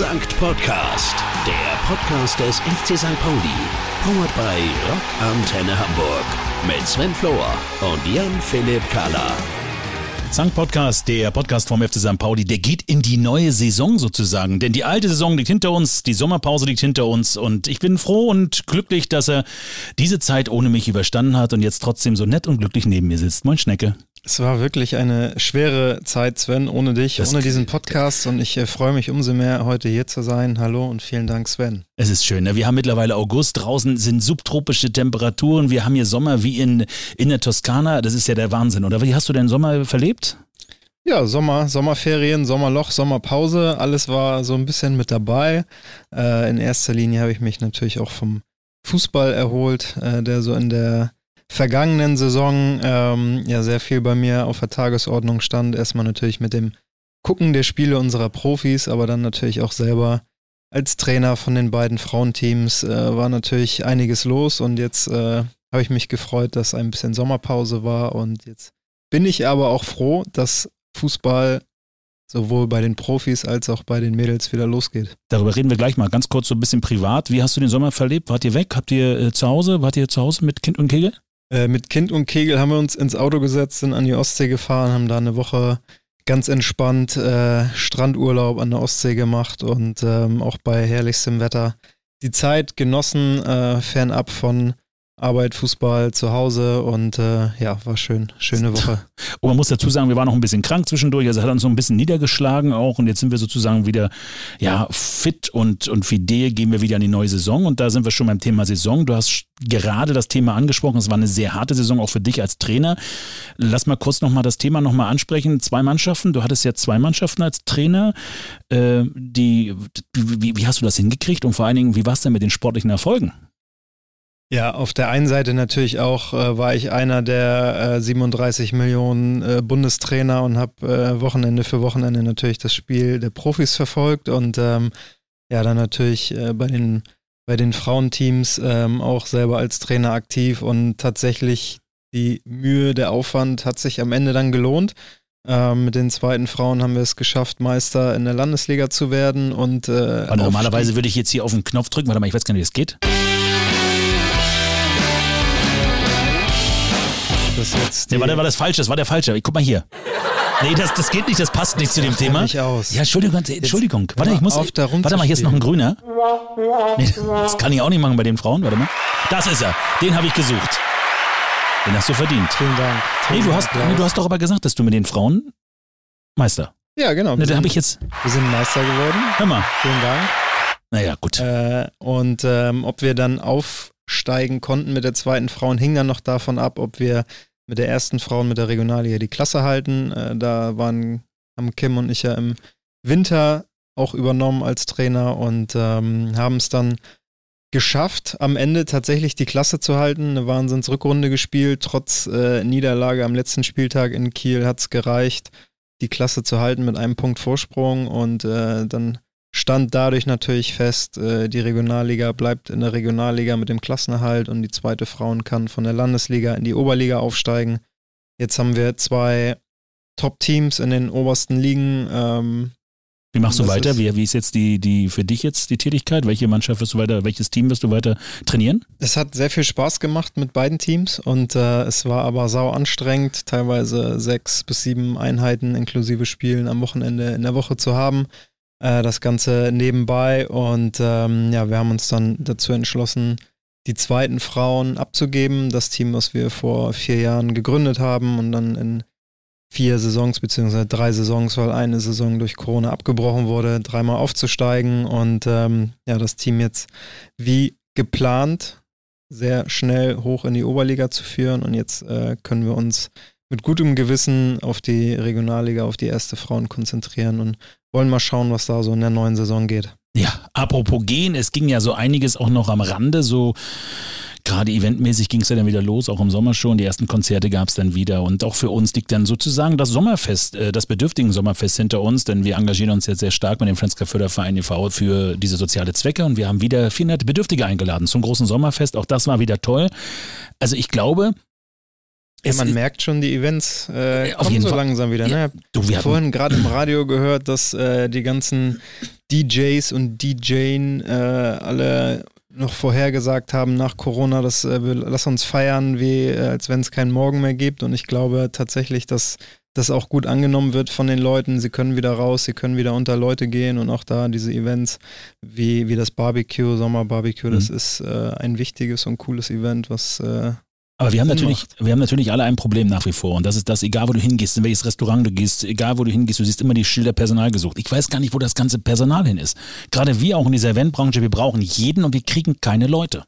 Sankt Podcast, der Podcast des FC St. Pauli. Powered by Rock Antenne Hamburg. Mit Sven Flohr und Jan-Philipp Kahler. Sankt Podcast, der Podcast vom FC St. Pauli, der geht in die neue Saison sozusagen. Denn die alte Saison liegt hinter uns, die Sommerpause liegt hinter uns und ich bin froh und glücklich, dass er diese Zeit ohne mich überstanden hat und jetzt trotzdem so nett und glücklich neben mir sitzt. Moin Schnecke. Es war wirklich eine schwere Zeit, Sven, ohne dich, das ohne diesen Podcast und ich äh, freue mich umso mehr, heute hier zu sein. Hallo und vielen Dank, Sven. Es ist schön. Ne? Wir haben mittlerweile August, draußen sind subtropische Temperaturen, wir haben hier Sommer wie in, in der Toskana, das ist ja der Wahnsinn. Oder wie hast du den Sommer verlebt? Ja, Sommer, Sommerferien, Sommerloch, Sommerpause, alles war so ein bisschen mit dabei. Äh, in erster Linie habe ich mich natürlich auch vom Fußball erholt, äh, der so in der vergangenen Saison ähm, ja sehr viel bei mir auf der Tagesordnung stand. Erstmal natürlich mit dem Gucken der Spiele unserer Profis, aber dann natürlich auch selber als Trainer von den beiden Frauenteams äh, war natürlich einiges los und jetzt äh, habe ich mich gefreut, dass ein bisschen Sommerpause war und jetzt bin ich aber auch froh, dass Fußball sowohl bei den Profis als auch bei den Mädels wieder losgeht. Darüber reden wir gleich mal ganz kurz so ein bisschen privat. Wie hast du den Sommer verlebt? Wart ihr weg? Habt ihr äh, zu Hause? Wart ihr zu Hause mit Kind und Kegel? Äh, mit Kind und Kegel haben wir uns ins Auto gesetzt, sind an die Ostsee gefahren, haben da eine Woche ganz entspannt äh, Strandurlaub an der Ostsee gemacht und ähm, auch bei herrlichstem Wetter die Zeit genossen, äh, fernab von Arbeit, Fußball zu Hause und äh, ja, war schön. Schöne Woche. Und man muss dazu sagen, wir waren noch ein bisschen krank zwischendurch, also hat uns so ein bisschen niedergeschlagen auch und jetzt sind wir sozusagen wieder ja, fit und, und fidel gehen wir wieder an die neue Saison und da sind wir schon beim Thema Saison. Du hast gerade das Thema angesprochen, es war eine sehr harte Saison auch für dich als Trainer. Lass mal kurz nochmal das Thema nochmal ansprechen. Zwei Mannschaften, du hattest ja zwei Mannschaften als Trainer. Äh, die, wie, wie hast du das hingekriegt und vor allen Dingen, wie war es denn mit den sportlichen Erfolgen? Ja, auf der einen Seite natürlich auch äh, war ich einer der äh, 37 Millionen äh, Bundestrainer und habe äh, Wochenende für Wochenende natürlich das Spiel der Profis verfolgt und ähm, ja, dann natürlich äh, bei den bei den Frauenteams ähm, auch selber als Trainer aktiv und tatsächlich die Mühe, der Aufwand hat sich am Ende dann gelohnt. Ähm, mit den zweiten Frauen haben wir es geschafft, Meister in der Landesliga zu werden und äh, normalerweise würde ich jetzt hier auf den Knopf drücken, warte mal, ich weiß gar nicht, wie es geht. Das jetzt. Nee, war, der, war das falsch, das war der falsche. Guck mal hier. Nee, das, das geht nicht, das passt nicht zu dem Thema. Nicht aus. Ja, Entschuldigung, Entschuldigung. Jetzt warte, ich muss. Auf, warte mal, hier ist noch ein grüner. Nee, das kann ich auch nicht machen bei den Frauen. Warte mal. Das ist er. Den habe ich gesucht. Den hast du verdient. Vielen Dank. Nee, du hast, nee, du hast doch aber gesagt, dass du mit den Frauen Meister. Ja, genau. Da habe ich jetzt. Wir sind Meister geworden. Hör mal. Vielen Dank. Naja, gut. Äh, und ähm, ob wir dann aufsteigen konnten mit der zweiten Frauen, hing dann noch davon ab, ob wir mit der ersten Frau und mit der Regionalliga die Klasse halten. Äh, da waren, haben Kim und ich ja im Winter auch übernommen als Trainer und ähm, haben es dann geschafft, am Ende tatsächlich die Klasse zu halten. Eine Wahnsinnsrückrunde gespielt. Trotz äh, Niederlage am letzten Spieltag in Kiel hat es gereicht, die Klasse zu halten mit einem Punkt Vorsprung und äh, dann stand dadurch natürlich fest, äh, die Regionalliga bleibt in der Regionalliga mit dem Klassenerhalt und die zweite Frauen kann von der Landesliga in die Oberliga aufsteigen. Jetzt haben wir zwei Top-Teams in den obersten Ligen. Ähm, wie machst du weiter? Wie, wie ist jetzt die, die für dich jetzt die Tätigkeit? Welche Mannschaft wirst du weiter, welches Team wirst du weiter trainieren? Es hat sehr viel Spaß gemacht mit beiden Teams und äh, es war aber sau anstrengend, teilweise sechs bis sieben Einheiten inklusive Spielen am Wochenende in der Woche zu haben äh, das Ganze nebenbei. Und ähm, ja, wir haben uns dann dazu entschlossen, die zweiten Frauen abzugeben. Das Team, was wir vor vier Jahren gegründet haben und dann in vier Saisons beziehungsweise drei Saisons, weil eine Saison durch Corona abgebrochen wurde, dreimal aufzusteigen und ähm, ja, das Team jetzt wie geplant sehr schnell hoch in die Oberliga zu führen und jetzt äh, können wir uns mit gutem Gewissen auf die Regionalliga, auf die erste Frauen konzentrieren und wollen mal schauen, was da so in der neuen Saison geht. Ja, apropos gehen, es ging ja so einiges auch noch am Rande, so gerade eventmäßig ging es ja dann wieder los, auch im Sommer schon. Die ersten Konzerte gab es dann wieder. Und auch für uns liegt dann sozusagen das Sommerfest, äh, das bedürftigen Sommerfest hinter uns, denn wir engagieren uns jetzt sehr stark mit dem Flensker Förderverein e.V. für diese soziale Zwecke und wir haben wieder 400 Bedürftige eingeladen zum großen Sommerfest. Auch das war wieder toll. Also ich glaube, ja, man merkt schon, die Events äh, kommen so Fall. langsam wieder. Ne? Ja, du, wir vorhin gerade im Radio gehört, dass äh, die ganzen DJs und DJen äh, alle noch vorhergesagt haben nach Corona, dass äh, wir lass uns feiern, wie äh, als wenn es keinen Morgen mehr gibt. Und ich glaube tatsächlich, dass das auch gut angenommen wird von den Leuten. Sie können wieder raus, sie können wieder unter Leute gehen und auch da diese Events wie, wie das Barbecue, Sommerbarbecue, mhm. das ist äh, ein wichtiges und cooles Event, was äh, aber wir haben natürlich, wir haben natürlich alle ein Problem nach wie vor. Und das ist das, egal wo du hingehst, in welches Restaurant du gehst, egal wo du hingehst, du siehst immer die Schilder Personal gesucht. Ich weiß gar nicht, wo das ganze Personal hin ist. Gerade wir auch in dieser Eventbranche, wir brauchen jeden und wir kriegen keine Leute.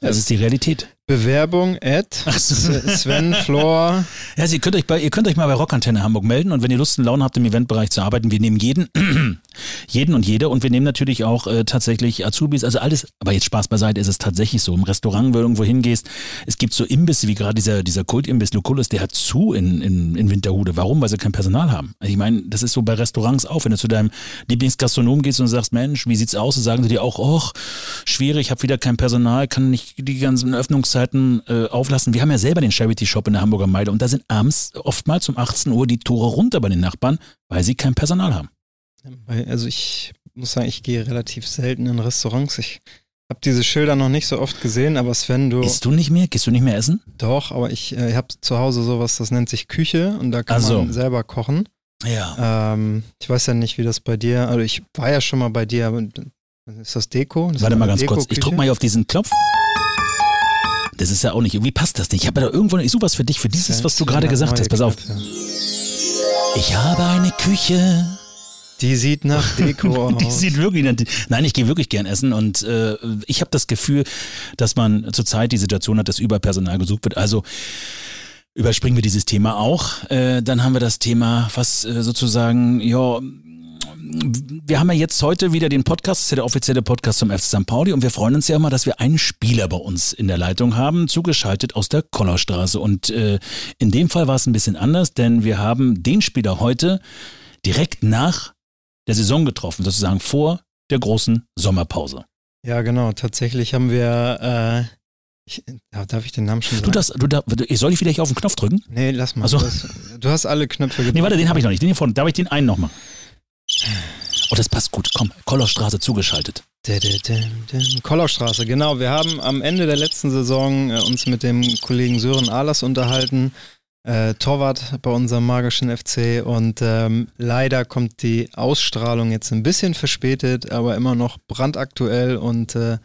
Das ist die Realität. Bewerbung at Sven Flor. Ja, Sie könnt euch bei, ihr könnt euch mal bei Rockantenne Hamburg melden und wenn ihr Lust und Laune habt, im Eventbereich zu arbeiten, wir nehmen jeden, jeden und jede und wir nehmen natürlich auch äh, tatsächlich Azubis, also alles, aber jetzt Spaß beiseite, ist es tatsächlich so. Im Restaurant, wo du irgendwo hingehst, es gibt so Imbisse, wie gerade dieser, dieser Kultimbiss Lucullus, der hat zu in, in, in Winterhude. Warum? Weil sie kein Personal haben. Also ich meine, das ist so bei Restaurants auch, wenn du zu deinem Lieblingsgastronom gehst und sagst, Mensch, wie sieht's aus? Und sagen sie dir auch, oh, schwierig, ich habe wieder kein Personal, kann nicht die ganzen Öffnungs Öffnungszeiten äh, auflassen. Wir haben ja selber den Charity Shop in der Hamburger Meile und da sind abends oftmals um 18 Uhr die Tore runter bei den Nachbarn, weil sie kein Personal haben. Also ich muss sagen, ich gehe relativ selten in Restaurants. Ich habe diese Schilder noch nicht so oft gesehen, aber Sven, du. Isst du nicht mehr? Gehst du nicht mehr essen? Doch, aber ich, äh, habe zu Hause sowas, das nennt sich Küche und da kann also. man selber kochen. Ja. Ähm, ich weiß ja nicht, wie das bei dir, also ich war ja schon mal bei dir, aber ist das Deko? Das Warte mal ganz kurz, ich drück mal hier auf diesen Knopf. Das ist ja auch nicht, irgendwie passt das nicht. Ich habe da irgendwo, ich suche was für dich, für dieses, was du gerade gesagt hast. Pass auf. Ich habe eine Küche. Die sieht nach Deko aus. Die sieht wirklich nach, Nein, ich gehe wirklich gern essen und äh, ich habe das Gefühl, dass man zurzeit die Situation hat, dass Überpersonal gesucht wird. Also überspringen wir dieses Thema auch. Äh, dann haben wir das Thema, was äh, sozusagen, ja, wir haben ja jetzt heute wieder den Podcast, das ist ja der offizielle Podcast zum FC St. Pauli und wir freuen uns ja immer, dass wir einen Spieler bei uns in der Leitung haben, zugeschaltet aus der Kollerstraße. Und äh, in dem Fall war es ein bisschen anders, denn wir haben den Spieler heute direkt nach der Saison getroffen, sozusagen vor der großen Sommerpause. Ja, genau. Tatsächlich haben wir äh ich, darf ich den Namen schon sagen? Du das, du da, soll ich vielleicht auf den Knopf drücken? Nee, lass mal. Also, du hast alle Knöpfe gedrückt. Nee, warte, den habe ich noch nicht. Den hier vorne. Darf ich den einen noch mal? Oh, das passt gut. Komm, Kollerstraße zugeschaltet. Kollerstraße, genau. Wir haben am Ende der letzten Saison äh, uns mit dem Kollegen Sören Ahlers unterhalten, äh, Torwart bei unserem magischen FC und ähm, leider kommt die Ausstrahlung jetzt ein bisschen verspätet, aber immer noch brandaktuell und äh,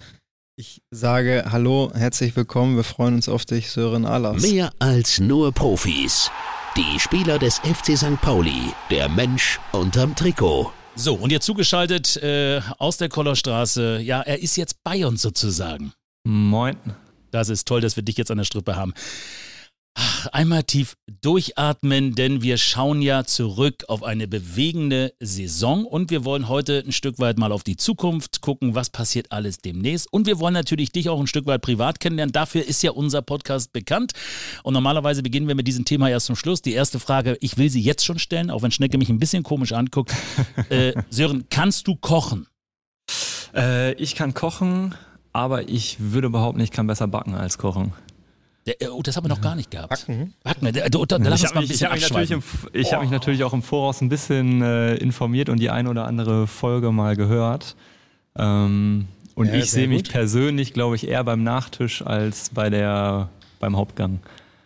ich sage Hallo, herzlich willkommen, wir freuen uns auf dich, Sören Ahlers. Mehr als nur Profis. Die Spieler des FC St. Pauli, der Mensch unterm Trikot. So, und jetzt zugeschaltet äh, aus der Kollerstraße. Ja, er ist jetzt bei uns sozusagen. Moin. Das ist toll, dass wir dich jetzt an der Strippe haben. Einmal tief durchatmen, denn wir schauen ja zurück auf eine bewegende Saison und wir wollen heute ein Stück weit mal auf die Zukunft gucken, was passiert alles demnächst. Und wir wollen natürlich dich auch ein Stück weit privat kennenlernen. Dafür ist ja unser Podcast bekannt. Und normalerweise beginnen wir mit diesem Thema erst zum Schluss. Die erste Frage, ich will sie jetzt schon stellen, auch wenn Schnecke mich ein bisschen komisch anguckt. äh, Sören, kannst du kochen? Äh, ich kann kochen, aber ich würde behaupten, ich kann besser backen als kochen. Der, äh, oh, das haben wir noch gar nicht gehabt. Backen? Backen. Da, da, da, lass uns mal ein bisschen ich habe mich, ich hab mich natürlich auch im Voraus ein bisschen äh, informiert und die eine oder andere Folge mal gehört. Ähm, und ja, ich sehe mich persönlich, glaube ich, eher beim Nachtisch als bei der, beim Hauptgang.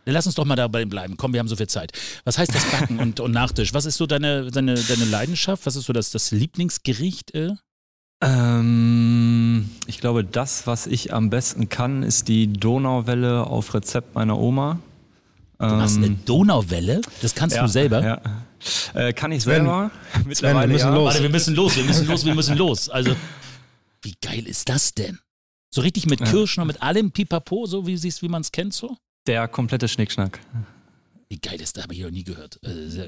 Lass uns doch mal dabei bleiben. Komm, wir haben so viel Zeit. Was heißt das Backen und, und Nachtisch? Was ist so deine, deine, deine Leidenschaft? Was ist so das, das Lieblingsgericht? Äh? Ähm, ich glaube, das, was ich am besten kann, ist die Donauwelle auf Rezept meiner Oma. Du hast eine ähm, Donauwelle? Das kannst ja, du selber? Ja. Äh, kann ich selber. Sven, Mittlerweile Sven, wir müssen ja. los. Warte, wir müssen los, wir müssen los, wir müssen los. Also, wie geil ist das denn? So richtig mit Kirschen und mit allem Pipapo, so wie wie man es kennt, so? Der komplette Schnickschnack. Wie geil ist das? Habe ich noch nie gehört. Also,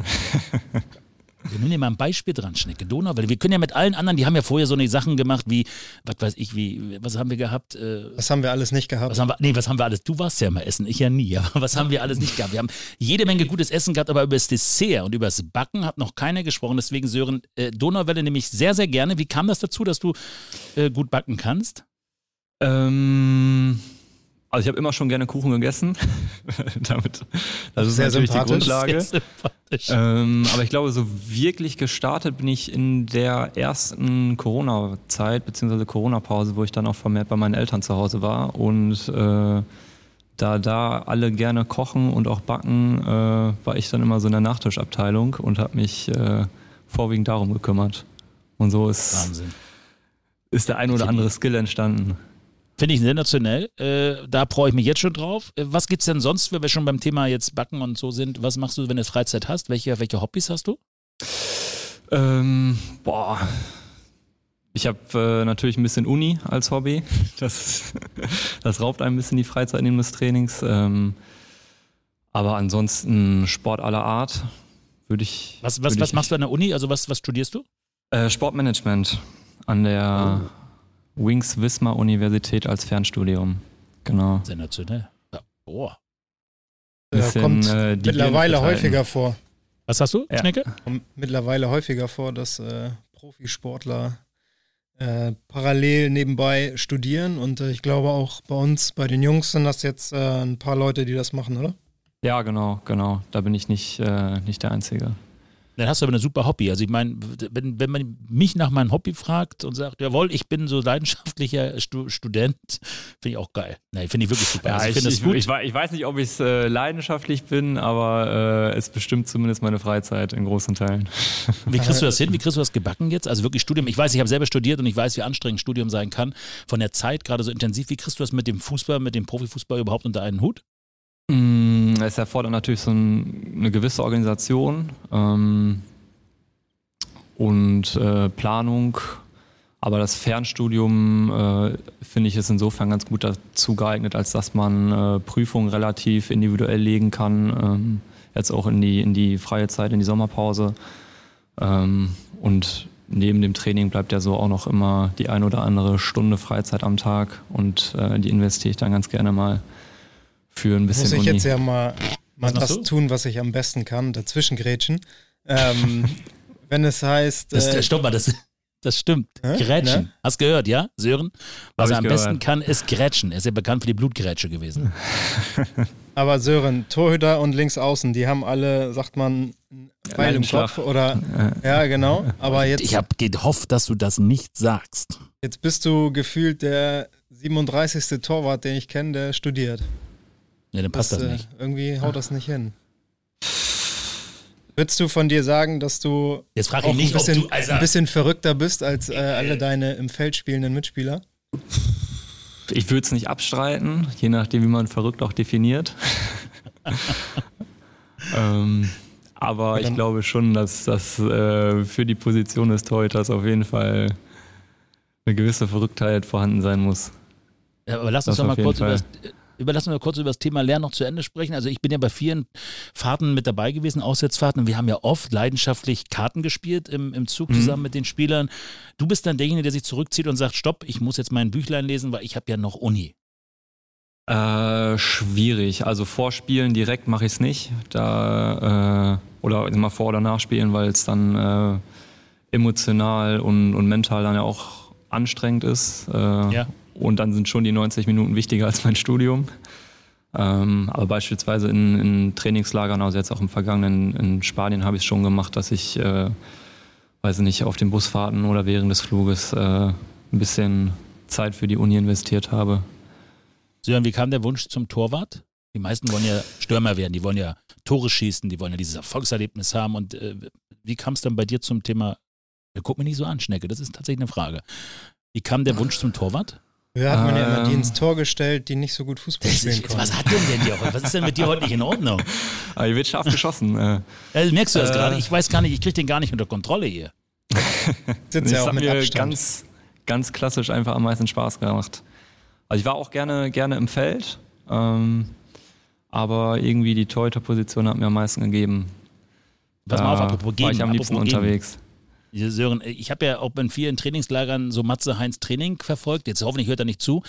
Wir nehmen mal ein Beispiel dran, Schnecke Donau, weil wir können ja mit allen anderen, die haben ja vorher so eine Sachen gemacht wie, was weiß ich, wie, was haben wir gehabt? Äh, was haben wir alles nicht gehabt? Was haben wir, nee, was haben wir alles? Du warst ja mal essen, ich ja nie, aber was haben wir alles nicht gehabt? Wir haben jede Menge gutes Essen gehabt, aber über das Dessert und über das Backen hat noch keiner gesprochen. Deswegen, Sören, äh, Donauwelle nehme ich sehr, sehr gerne. Wie kam das dazu, dass du äh, gut backen kannst? Ähm, Also ich habe immer schon gerne Kuchen gegessen. Damit, das ist Sehr natürlich die Grundlage. Ähm, aber ich glaube, so wirklich gestartet bin ich in der ersten Corona-Zeit, beziehungsweise Corona-Pause, wo ich dann auch vermehrt bei meinen Eltern zu Hause war. Und äh, da da alle gerne kochen und auch backen, äh, war ich dann immer so in der Nachtischabteilung und habe mich äh, vorwiegend darum gekümmert. Und so ist, Wahnsinn. ist der ein oder andere Skill entstanden. Finde ich sensationell. Äh, da freue ich mich jetzt schon drauf. Äh, was gibt es denn sonst, wenn wir schon beim Thema jetzt Backen und so sind? Was machst du, wenn du Freizeit hast? Welche, welche Hobbys hast du? Ähm, boah. Ich habe äh, natürlich ein bisschen Uni als Hobby. Das, das raubt ein bisschen die Freizeit neben des Trainings. Ähm, aber ansonsten Sport aller Art würde ich. Was, was, würd was machst du an der Uni? Also was, was studierst du? Äh, Sportmanagement an der oh. Wings Wismar Universität als Fernstudium. Genau. Sensationell. Ja. Boah. Bisschen, kommt äh, mittlerweile häufiger vor. Was hast du, ja. Schnecke? Kommt mittlerweile häufiger vor, dass äh, Profisportler äh, parallel nebenbei studieren und äh, ich glaube auch bei uns, bei den Jungs sind das jetzt äh, ein paar Leute, die das machen, oder? Ja, genau, genau. Da bin ich nicht, äh, nicht der Einzige. Dann hast du aber eine super Hobby. Also ich meine, wenn, wenn man mich nach meinem Hobby fragt und sagt, jawohl, ich bin so leidenschaftlicher Stu Student, finde ich auch geil. Nein, finde ich wirklich super. Ja, also ich, ich, ich, ich, weiß nicht, ob ich äh, leidenschaftlich bin, aber äh, es bestimmt zumindest meine Freizeit in großen Teilen. Wie kriegst du das hin? Wie kriegst du das gebacken jetzt? Also wirklich Studium. Ich weiß, ich habe selber studiert und ich weiß, wie anstrengend Studium sein kann. Von der Zeit gerade so intensiv. Wie kriegst du das mit dem Fußball, mit dem Profifußball überhaupt unter einen Hut? Mm, es erfordert natürlich so ein, eine gewisse Organisation ähm, und äh, Planung. Aber das Fernstudium äh, finde ich ist insofern ganz gut dazu geeignet, als dass man äh, Prüfungen relativ individuell legen kann. Ähm, jetzt auch in die, in die freie Zeit, in die Sommerpause. Ähm, und neben dem Training bleibt ja so auch noch immer die ein oder andere Stunde Freizeit am Tag und äh, die investiere ich dann ganz gerne mal für ein bisschen. Muss ich Uni. jetzt ja mal, mal das du? tun, was ich am besten kann, dazwischen grätschen. Ähm, wenn es heißt. Das, äh, stopp mal, das, das stimmt. Hä? Grätschen. Ne? Hast gehört, ja, Sören? Was er am gehört. besten kann, ist Grätschen. Er ist ja bekannt für die Blutgrätsche gewesen. Aber Sören, Torhüter und Linksaußen, die haben alle, sagt man, Pfeil im Kopf oder. Ja, genau. Aber jetzt. Ich habe gehofft, dass du das nicht sagst. Jetzt bist du gefühlt der 37. Torwart, den ich kenne, der studiert. Ja, dann passt das, das nicht. Äh, irgendwie haut das nicht hin. Würdest du von dir sagen, dass du Jetzt frag ich nicht, ein, bisschen, du, also ein bisschen verrückter bist als äh, alle deine im Feld spielenden Mitspieler? Ich würde es nicht abstreiten, je nachdem, wie man verrückt auch definiert. ähm, aber ich glaube schon, dass das äh, für die Position des Torhüters auf jeden Fall eine gewisse Verrücktheit vorhanden sein muss. Ja, aber lass uns doch mal kurz über das, Überlassen wir kurz über das Thema Lernen noch zu Ende sprechen. Also ich bin ja bei vielen Fahrten mit dabei gewesen, Auswärtsfahrten, und wir haben ja oft leidenschaftlich Karten gespielt im, im Zug mhm. zusammen mit den Spielern. Du bist dann derjenige, der sich zurückzieht und sagt, stopp, ich muss jetzt mein Büchlein lesen, weil ich habe ja noch Uni. Äh, schwierig. Also vorspielen direkt mache ich es nicht. Da, äh, oder immer vor- oder nachspielen, weil es dann äh, emotional und, und mental dann ja auch anstrengend ist. Äh, ja. Und dann sind schon die 90 Minuten wichtiger als mein Studium. Ähm, aber beispielsweise in, in, Trainingslagern, also jetzt auch im vergangenen in Spanien habe ich es schon gemacht, dass ich, äh, weiß nicht, auf den Busfahrten oder während des Fluges äh, ein bisschen Zeit für die Uni investiert habe. Sören, wie kam der Wunsch zum Torwart? Die meisten wollen ja Stürmer werden, die wollen ja Tore schießen, die wollen ja dieses Erfolgserlebnis haben. Und äh, wie kam es dann bei dir zum Thema, guck mir nicht so an, Schnecke, das ist tatsächlich eine Frage. Wie kam der Wunsch zum Torwart? Ja, hat man ja immer die ins ähm. Tor gestellt, die nicht so gut Fußball spielen konnten. Was hat denn denn dir heute? Was ist denn mit dir heute nicht in Ordnung? Aber hier wird scharf geschossen. Äh. Ja, merkst du das äh, gerade? Ich weiß gar nicht, ich kriege den gar nicht unter Kontrolle hier. Sitzt ja auch mit mir Abstand. ganz, ganz klassisch einfach am meisten Spaß gemacht. Also ich war auch gerne, gerne im Feld, ähm, aber irgendwie die Torhüter-Position hat mir am meisten gegeben. Pass mal auf, apropos geben. War ich am liebsten unterwegs. Sören, ich habe ja auch in vielen Trainingslagern so Matze Heinz Training verfolgt. Jetzt hoffentlich hört er nicht zu.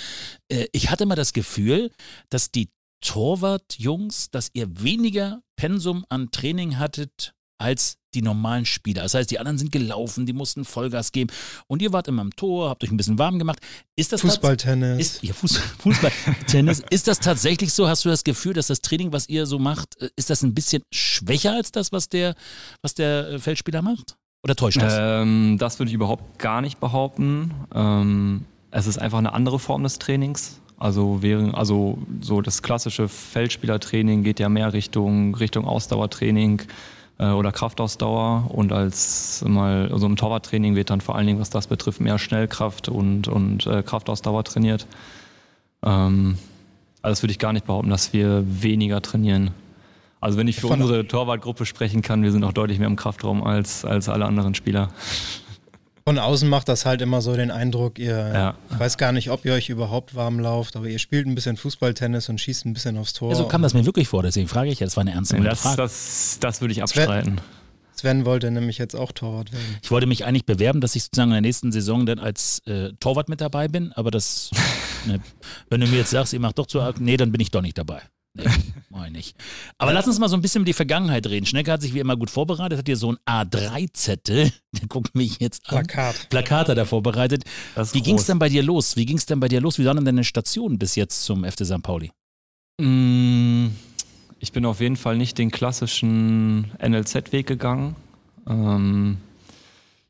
Äh, ich hatte mal das Gefühl, dass die Torwart-Jungs, dass ihr weniger Pensum an Training hattet als die normalen Spieler. Das heißt, die anderen sind gelaufen, die mussten Vollgas geben und ihr wart immer im Tor, habt euch ein bisschen warm gemacht. Ist das Fußballtennis? Ist, ja, Fuß, Fußballtennis. ist das tatsächlich so? Hast du das Gefühl, dass das Training, was ihr so macht, äh, ist das ein bisschen schwächer als das, was der, was der äh, Feldspieler macht? Oder täuscht das? Ähm, das würde ich überhaupt gar nicht behaupten. Ähm, es ist einfach eine andere Form des Trainings. Also während, also so das klassische Feldspielertraining geht ja mehr Richtung, Richtung Ausdauertraining äh, oder Kraftausdauer und als mal, also im Torwarttraining wird dann vor allen Dingen, was das betrifft, mehr Schnellkraft und, und äh, Kraftausdauer trainiert. Ähm, also das würde ich gar nicht behaupten, dass wir weniger trainieren. Also wenn ich für unsere Torwartgruppe sprechen kann, wir sind auch deutlich mehr im Kraftraum als, als alle anderen Spieler. Von außen macht das halt immer so den Eindruck, ihr, ja. ich weiß gar nicht, ob ihr euch überhaupt warm lauft, aber ihr spielt ein bisschen Fußballtennis und schießt ein bisschen aufs Tor. Ja, so kam das mir wirklich vor, deswegen frage ich, das war eine ernste das, Frage. Das, das würde ich abstreiten. Sven wollte nämlich jetzt auch Torwart werden. Ich wollte mich eigentlich bewerben, dass ich sozusagen in der nächsten Saison dann als äh, Torwart mit dabei bin, aber das, ne, wenn du mir jetzt sagst, ihr macht doch zu arg, nee, dann bin ich doch nicht dabei. Nee, mach ich nicht. Aber lass uns mal so ein bisschen um die Vergangenheit reden. Schnecke hat sich wie immer gut vorbereitet, hat hier so ein A3-Zettel, der guckt mich jetzt an. Plakat. Plakat hat er vorbereitet. Wie ging es denn bei dir los? Wie ging es denn bei dir los? Wie waren denn deine Stationen bis jetzt zum FC St. Pauli? Mm, ich bin auf jeden Fall nicht den klassischen NLZ-Weg gegangen. Ähm,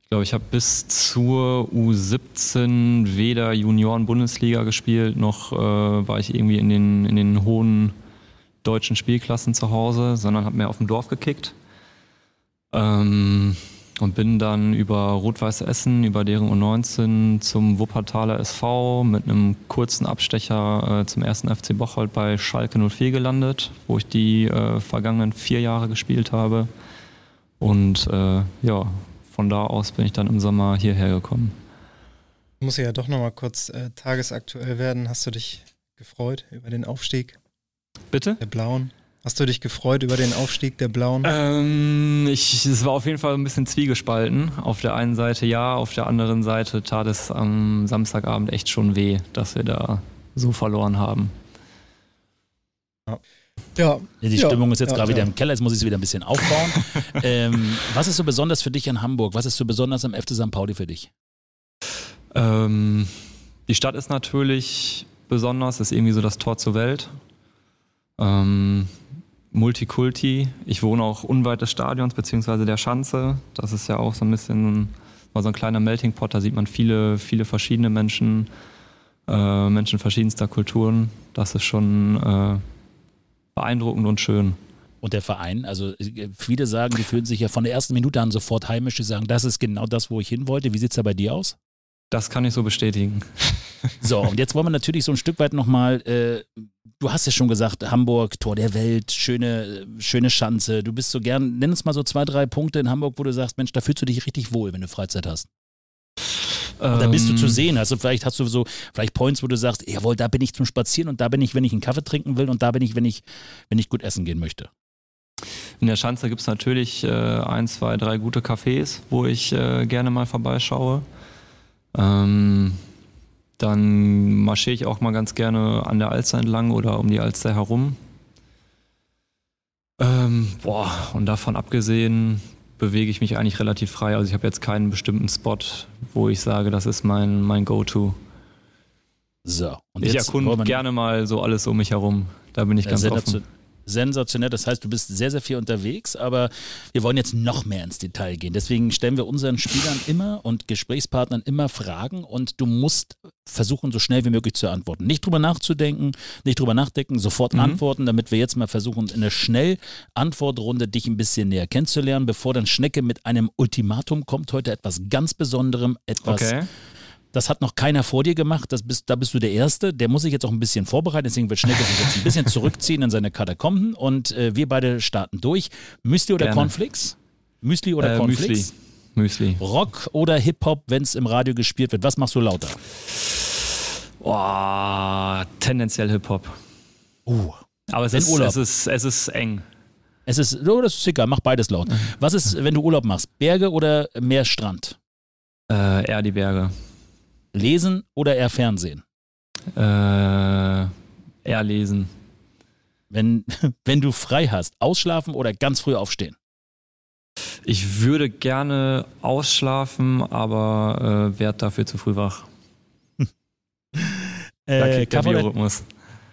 ich glaube, ich habe bis zur U17 weder Junioren-Bundesliga gespielt, noch äh, war ich irgendwie in den, in den hohen deutschen Spielklassen zu Hause, sondern habe mehr auf dem Dorf gekickt. Ähm, und bin dann über Rot-Weiß Essen, über deren U19 zum Wuppertaler SV mit einem kurzen Abstecher äh, zum ersten FC Bocholt bei Schalke 04 gelandet, wo ich die äh, vergangenen vier Jahre gespielt habe. Und äh, ja, von da aus bin ich dann im Sommer hierher gekommen. Muss ja doch nochmal kurz äh, tagesaktuell werden. Hast du dich gefreut über den Aufstieg? Bitte? Der Blauen. Hast du dich gefreut über den Aufstieg der Blauen? Ähm, ich, es war auf jeden Fall ein bisschen zwiegespalten. Auf der einen Seite ja, auf der anderen Seite tat es am Samstagabend echt schon weh, dass wir da so verloren haben. Ja. Ja. Die Stimmung ist jetzt ja, gerade ja. wieder im Keller, jetzt muss ich sie wieder ein bisschen aufbauen. ähm, was ist so besonders für dich in Hamburg? Was ist so besonders am FC St. Pauli für dich? Ähm, die Stadt ist natürlich besonders, ist irgendwie so das Tor zur Welt. Ähm, Multikulti. Ich wohne auch unweit des Stadions beziehungsweise der Schanze. Das ist ja auch so ein bisschen mal so ein kleiner Melting Pot. Da sieht man viele, viele verschiedene Menschen, äh, Menschen verschiedenster Kulturen. Das ist schon äh, beeindruckend und schön. Und der Verein, also viele sagen, die fühlen sich ja von der ersten Minute an sofort heimisch. Die sagen, das ist genau das, wo ich hin wollte. Wie sieht es da bei dir aus? Das kann ich so bestätigen. So, und jetzt wollen wir natürlich so ein Stück weit nochmal, äh, du hast ja schon gesagt, Hamburg, Tor der Welt, schöne, schöne Schanze. Du bist so gern, nenn uns mal so zwei, drei Punkte in Hamburg, wo du sagst, Mensch, da fühlst du dich richtig wohl, wenn du Freizeit hast. Ähm, da bist du zu sehen. Also vielleicht hast du so, vielleicht Points, wo du sagst, jawohl, da bin ich zum Spazieren und da bin ich, wenn ich einen Kaffee trinken will und da bin ich, wenn ich, wenn ich gut essen gehen möchte. In der Schanze gibt es natürlich äh, ein, zwei, drei gute Cafés, wo ich äh, gerne mal vorbeischaue. Ähm, dann marschiere ich auch mal ganz gerne an der Alster entlang oder um die Alster herum. Ähm, boah, und davon abgesehen bewege ich mich eigentlich relativ frei. Also ich habe jetzt keinen bestimmten Spot, wo ich sage, das ist mein, mein Go-To. So, und ich erkunde gerne mal so alles um mich herum. Da bin ich ganz offen sensationell. Das heißt, du bist sehr, sehr viel unterwegs, aber wir wollen jetzt noch mehr ins Detail gehen. Deswegen stellen wir unseren Spielern immer und Gesprächspartnern immer Fragen und du musst versuchen, so schnell wie möglich zu antworten. Nicht drüber nachzudenken, nicht drüber nachdenken, sofort mhm. antworten, damit wir jetzt mal versuchen, in einer Schnell-Antwortrunde dich ein bisschen näher kennenzulernen, bevor dann Schnecke mit einem Ultimatum kommt. Heute etwas ganz Besonderem, etwas okay. Das hat noch keiner vor dir gemacht. Das bist, da bist du der Erste. Der muss sich jetzt auch ein bisschen vorbereiten. Deswegen wird Schnecke sich jetzt ein bisschen zurückziehen in seine Katakomben. Und äh, wir beide starten durch. Müsli oder Gerne. Cornflakes? Müsli oder äh, Cornflakes? Müsli. Müsli. Rock oder Hip-Hop, wenn es im Radio gespielt wird? Was machst du lauter? Oh, tendenziell Hip-Hop. Uh. Aber es ist, es, ist, es ist eng. Es ist, oh, das ist egal, mach beides laut. Was ist, wenn du Urlaub machst? Berge oder mehr Strand? Äh, eher die Berge. Lesen oder eher Fernsehen? Äh, eher lesen. Wenn, wenn du frei hast, ausschlafen oder ganz früh aufstehen? Ich würde gerne ausschlafen, aber äh, werde dafür zu früh wach. äh, Kaffee oder,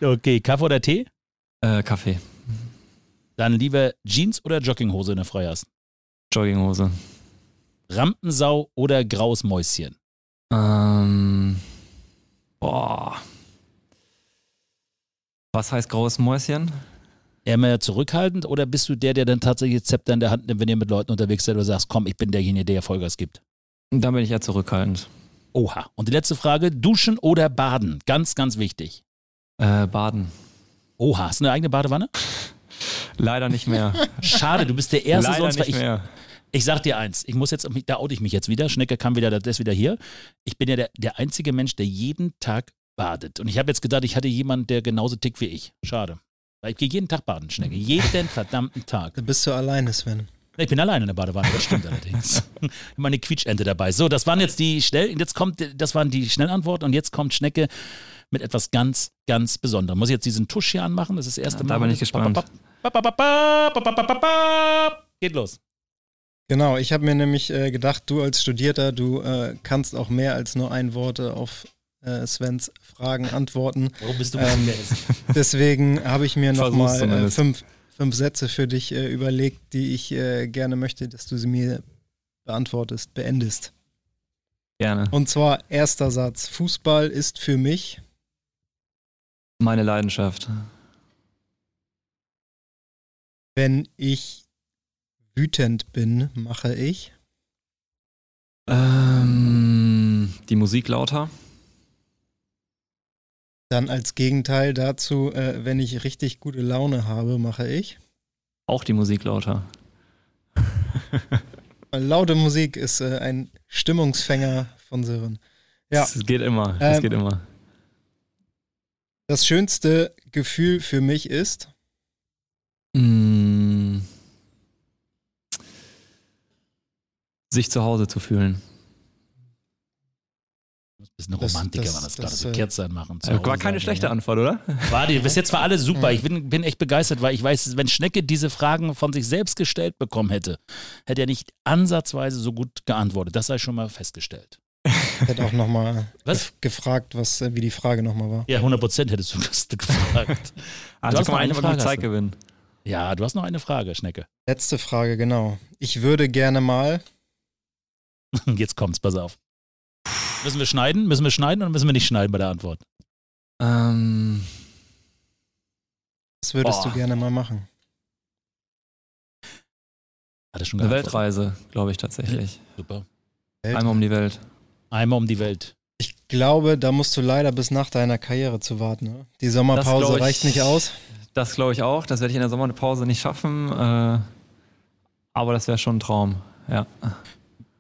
okay, Kaffee oder Tee? Äh, Kaffee. Dann lieber Jeans oder Jogginghose in der Freihast? Jogginghose. Rampensau oder graues Mäuschen? Ähm, boah. Was heißt graues Mäuschen? Eher mehr zurückhaltend oder bist du der, der dann tatsächlich Zepter in der Hand nimmt, wenn ihr mit Leuten unterwegs seid oder sagst, komm, ich bin derjenige, der Vollgas gibt? Da bin ich eher zurückhaltend. Oha. Und die letzte Frage: Duschen oder baden? Ganz, ganz wichtig. Äh, baden. Oha. Hast du eine eigene Badewanne? Leider nicht mehr. Schade, du bist der Erste, Leider sonst nicht ich, mehr. Ich sag dir eins, ich muss jetzt, da oute ich mich jetzt wieder, Schnecke kam wieder, der ist wieder hier. Ich bin ja der, der einzige Mensch, der jeden Tag badet. Und ich habe jetzt gedacht, ich hatte jemanden, der genauso tickt wie ich. Schade. Weil ich gehe jeden Tag baden, Schnecke. Jeden verdammten Tag. Da bist du alleine, Sven. Ich bin alleine in der Badewanne, das stimmt allerdings. Immer eine Quietschente dabei. So, das waren jetzt die schnell, jetzt kommt, das waren die Schnellantworten und jetzt kommt Schnecke mit etwas ganz, ganz Besonderem. Muss ich jetzt diesen Tusch hier anmachen? Das ist das erste Ja, Mal. da bin ich gespannt. Geht los. Genau, ich habe mir nämlich äh, gedacht, du als Studierter, du äh, kannst auch mehr als nur ein Wort auf äh, Svens Fragen antworten. Warum bist du Ähm, Deswegen habe ich mir nochmal äh, fünf, fünf Sätze für dich äh, überlegt, die ich äh, gerne möchte, dass du sie mir beantwortest, beendest. Gerne. Und zwar erster Satz. Fußball ist für mich. Meine Leidenschaft. Wenn ich wütend bin, mache ich. Ähm, die Musik lauter. Dann als Gegenteil dazu, äh, wenn ich richtig gute Laune habe, mache ich. Auch die Musik lauter. Laute Musik ist äh, ein Stimmungsfänger von Sören. Ja, Das geht immer. Das Ähm, geht immer. das schönste Gefühl für mich ist. Mm. Sich zu Hause zu fühlen. Du ein Das- Romantiker, das- man das, das, gerade so Kerze anmachen. zu War Hause keine sein, schlechte ja. Antwort, oder? War die, bis jetzt war alles super. Ich bin, bin echt begeistert, weil ich weiß, wenn Schnecke diese Fragen von sich selbst gestellt bekommen hätte, hätte er nicht ansatzweise so gut geantwortet. Das sei schon mal festgestellt. Ich hätte auch nochmal gefragt, was, äh, wie die Frage nochmal war. Ja, 100 Prozent hättest du das gefragt. Also hast kann noch eine Frage, Zeit du? gewinnen. Ja, du hast noch eine Frage, Schnecke. Letzte Frage, genau. Ich würde gerne mal. Jetzt kommt's, pass auf. Müssen wir schneiden? Müssen wir schneiden oder müssen wir nicht schneiden bei der Antwort? Ähm, Was würdest Boah. du gerne mal machen? Hat er schon eine? Weltreise, glaube ich tatsächlich. Super. Einmal um die Welt. Einmal um die Welt. Ich glaube, da musst du leider bis nach deiner Karriere zu warten. Ne? Die Sommerpause ich- reicht nicht aus. Das glaube ich auch. Das werde ich in der Sommerpause nicht schaffen. Äh, aber das wäre schon ein Traum. Ja.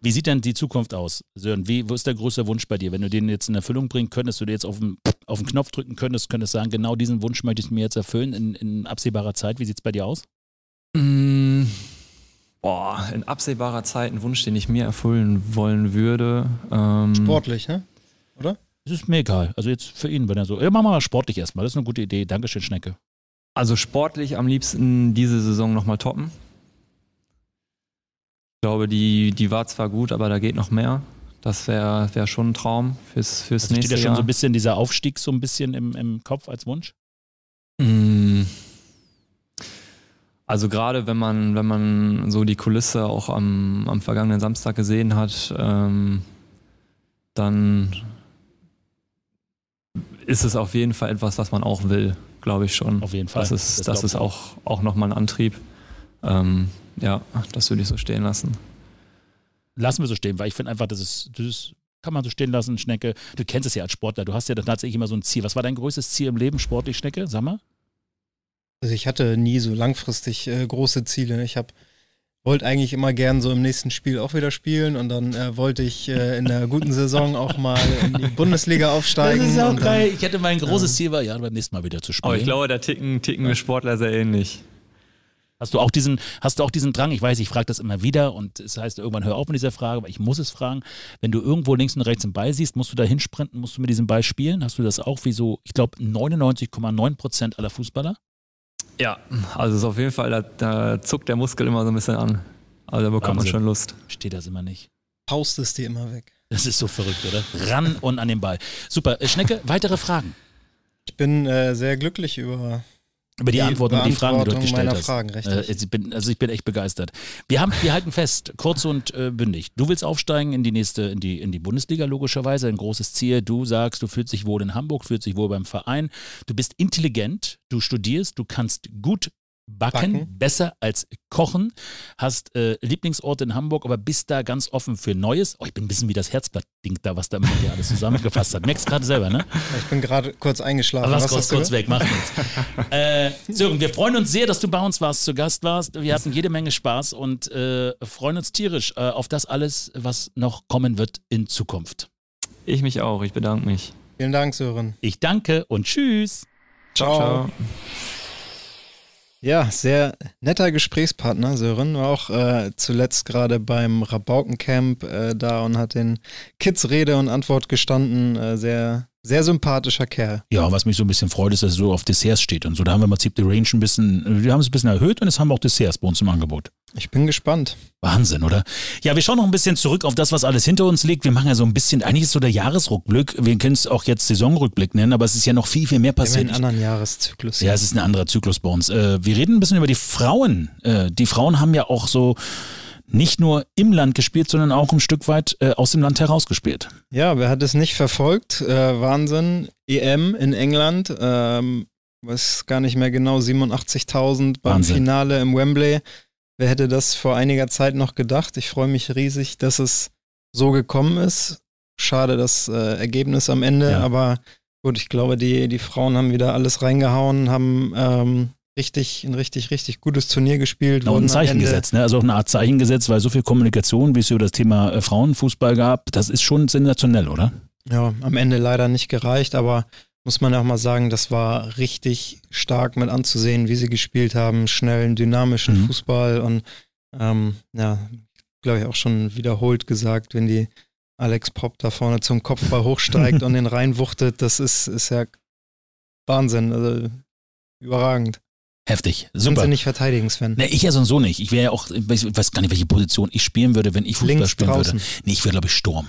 Wie sieht denn die Zukunft aus, Sören? Wie, wo ist der größte Wunsch bei dir? Wenn du den jetzt in Erfüllung bringen könntest, du dir jetzt auf den, auf den Knopf drücken könntest, könntest sagen, genau diesen Wunsch möchte ich mir jetzt erfüllen in, in absehbarer Zeit. Wie sieht es bei dir aus? Mm, boah, in absehbarer Zeit ein Wunsch, den ich mir erfüllen wollen würde. Ähm, Sportlich, ne? Es ist mir egal. Also jetzt für ihn, wenn er so. Ja, machen wir mal sportlich erstmal. Das ist eine gute Idee. Dankeschön, Schnecke. Also sportlich am liebsten diese Saison nochmal toppen. Ich glaube, die, die war zwar gut, aber da geht noch mehr. Das wäre wär schon ein Traum fürs, fürs Also steht nächste ja schon Jahr. so ein bisschen dieser Aufstieg so ein bisschen im, im Kopf als Wunsch. Mm. Also gerade wenn man, wenn man so die Kulisse auch am, am vergangenen Samstag gesehen hat, ähm, dann ist es auf jeden Fall etwas, was man auch will, glaube ich schon. Auf jeden Fall. Das ist, Das das ist auch, auch nochmal ein Antrieb. Ähm, ja, das würde ich so stehen lassen. Lassen wir so stehen, weil ich finde einfach, das ist, das ist, kann man so stehen lassen, Schnecke. Du kennst es ja als Sportler. Du hast ja tatsächlich immer so ein Ziel. Was war dein größtes Ziel im Leben, sportlich, Schnecke? Sag mal. Also ich hatte nie so langfristig äh, große Ziele. Ich habe wollte eigentlich immer gern so im nächsten Spiel auch wieder spielen und dann äh, wollte ich äh, in der guten Saison auch mal in die Bundesliga aufsteigen. und dann, Ich hätte mein großes Ziel war, ja, beim nächsten Mal wieder zu spielen. Aber ich glaube, da ticken, ticken wir Sportler sehr ähnlich. Hast du auch diesen, hast du auch diesen Drang? Ich weiß, ich frage das immer wieder und es heißt irgendwann hör auf mit dieser Frage, aber ich muss es fragen. Wenn du irgendwo links und rechts einen Ball siehst, musst du da hinsprinten, musst du mit diesem Ball spielen? Hast du das auch wie so, ich glaube, 99,9 Prozent aller Fußballer? Ja, also es ist auf jeden Fall, da, da zuckt der Muskel immer so ein bisschen an. Also da bekommt Wahnsinn. man schon Lust. Steht das immer nicht. Paust es dir immer weg. Das ist so verrückt, oder? Ran und an den Ball. Super. Schnecke, weitere Fragen? Ich bin äh, sehr glücklich über über die, die Antworten und die Fragen, die du gestellt hast. Fragen, äh, ich bin, also ich bin echt begeistert. Wir, haben, wir halten fest, kurz und äh, bündig. Du willst aufsteigen in die nächste, in die, in die Bundesliga logischerweise, ein großes Ziel. Du sagst, du fühlst dich wohl in Hamburg, fühlst dich wohl beim Verein. Du bist intelligent, du studierst, du kannst gut Backen, Backen, besser als Kochen, hast äh, Lieblingsorte in Hamburg, aber bist da ganz offen für Neues. Oh, ich bin ein bisschen wie das Herzblatt-Ding da, was da mit dir alles zusammengefasst hat. Merkst gerade selber, ne? Ich bin gerade kurz eingeschlafen. Aber was kurz, kurz weg, mach nichts. äh, Sören, wir freuen uns sehr, dass du bei uns warst, zu Gast warst. Wir hatten jede Menge Spaß und äh, freuen uns tierisch äh, auf das alles, was noch kommen wird in Zukunft. Ich mich auch, ich bedanke mich. Vielen Dank, Sören. Ich danke und tschüss. ciao. ciao. Ja, sehr netter Gesprächspartner, Sören. War auch äh, zuletzt gerade beim Rabaukencamp äh, da und hat den Kids Rede und Antwort gestanden. Äh, sehr, sehr sympathischer Kerl. Ja, was mich so ein bisschen freut, ist, dass er so auf Desserts steht und so. Da haben wir im Prinzip die Range ein bisschen, wir haben es ein bisschen erhöht und jetzt haben wir auch Desserts bei uns im Angebot. Ich bin gespannt. Wahnsinn, oder? Ja, wir schauen noch ein bisschen zurück auf das, was alles hinter uns liegt. Wir machen ja so ein bisschen, eigentlich ist so der Jahresrückblick, wir können es auch jetzt Saisonrückblick nennen, aber es ist ja noch viel, viel mehr passiert. Wir haben einen anderen Jahreszyklus. Ja, es ist ein anderer Zyklus bei uns. Äh, wir reden ein bisschen über die Frauen. Äh, die Frauen haben ja auch so nicht nur im Land gespielt, sondern auch ein Stück weit äh, aus dem Land herausgespielt. Ja, wer hat es nicht verfolgt? Äh, Wahnsinn. EM in England, ähm, weiß gar nicht mehr genau, 87.000 beim Wahnsinn. Finale im Wembley. Wer hätte das vor einiger Zeit noch gedacht? Ich freue mich riesig, dass es so gekommen ist. Schade das äh, Ergebnis am Ende, ja. aber gut, ich glaube, die, die Frauen haben wieder alles reingehauen, haben ähm, richtig, ein richtig, richtig gutes Turnier gespielt. Und ein Zeichen gesetzt, ne? also auch eine Art Zeichen gesetzt, weil so viel Kommunikation, wie es über das Thema äh, Frauenfußball gab, das ist schon sensationell, oder? Ja, am Ende leider nicht gereicht, aber muss man auch mal sagen, das war richtig stark mit anzusehen, wie sie gespielt haben. Schnellen, dynamischen mhm. Fußball und ähm, ja, glaube ich auch schon wiederholt gesagt, wenn die Alex Pop da vorne zum Kopfball hochsteigt und den reinwuchtet, das ist, ist ja Wahnsinn, also überragend. Heftig, super. Kannst du nicht verteidigen, Sven? Nee, ich ja so nicht. Ich wäre ja auch, ich weiß gar nicht, welche Position ich spielen würde, wenn ich Fußball Links spielen draußen. würde. Nee, ich wäre, glaube ich, Sturm.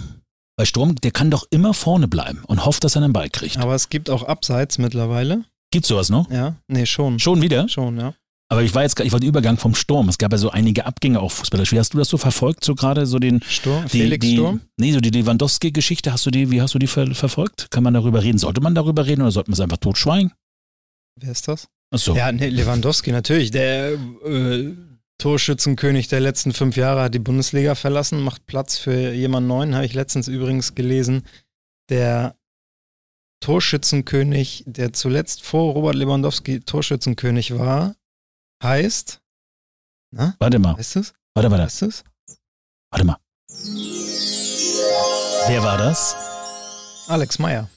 Weil Sturm, der kann doch immer vorne bleiben und hofft, dass er einen Ball kriegt. Aber es gibt auch Abseits mittlerweile. Gibt sowas noch? Ja, nee, schon. Schon wieder? Schon, ja. Aber ich war jetzt, ich war der Übergang vom Sturm. Es gab ja so einige Abgänge auch Fußballer. Wie hast du das so verfolgt, so gerade so den Sturm? Die, Felix die, Sturm? Nee, so die Lewandowski-Geschichte, hast du die, wie hast du die ver verfolgt? Kann man darüber reden? Sollte man darüber reden oder sollte man es einfach totschweigen? Wer ist das? Ach so. Ja, nee, Lewandowski natürlich. Der äh, Torschützenkönig der letzten fünf Jahre hat die Bundesliga verlassen, macht Platz für jemand neuen, habe ich letztens übrigens gelesen. Der Torschützenkönig, der zuletzt vor Robert Lewandowski Torschützenkönig war, heißt. Na? Warte mal. Weißt du es? Warte, warte. Weißt du es? Warte mal. Wer war das? Alex Meyer.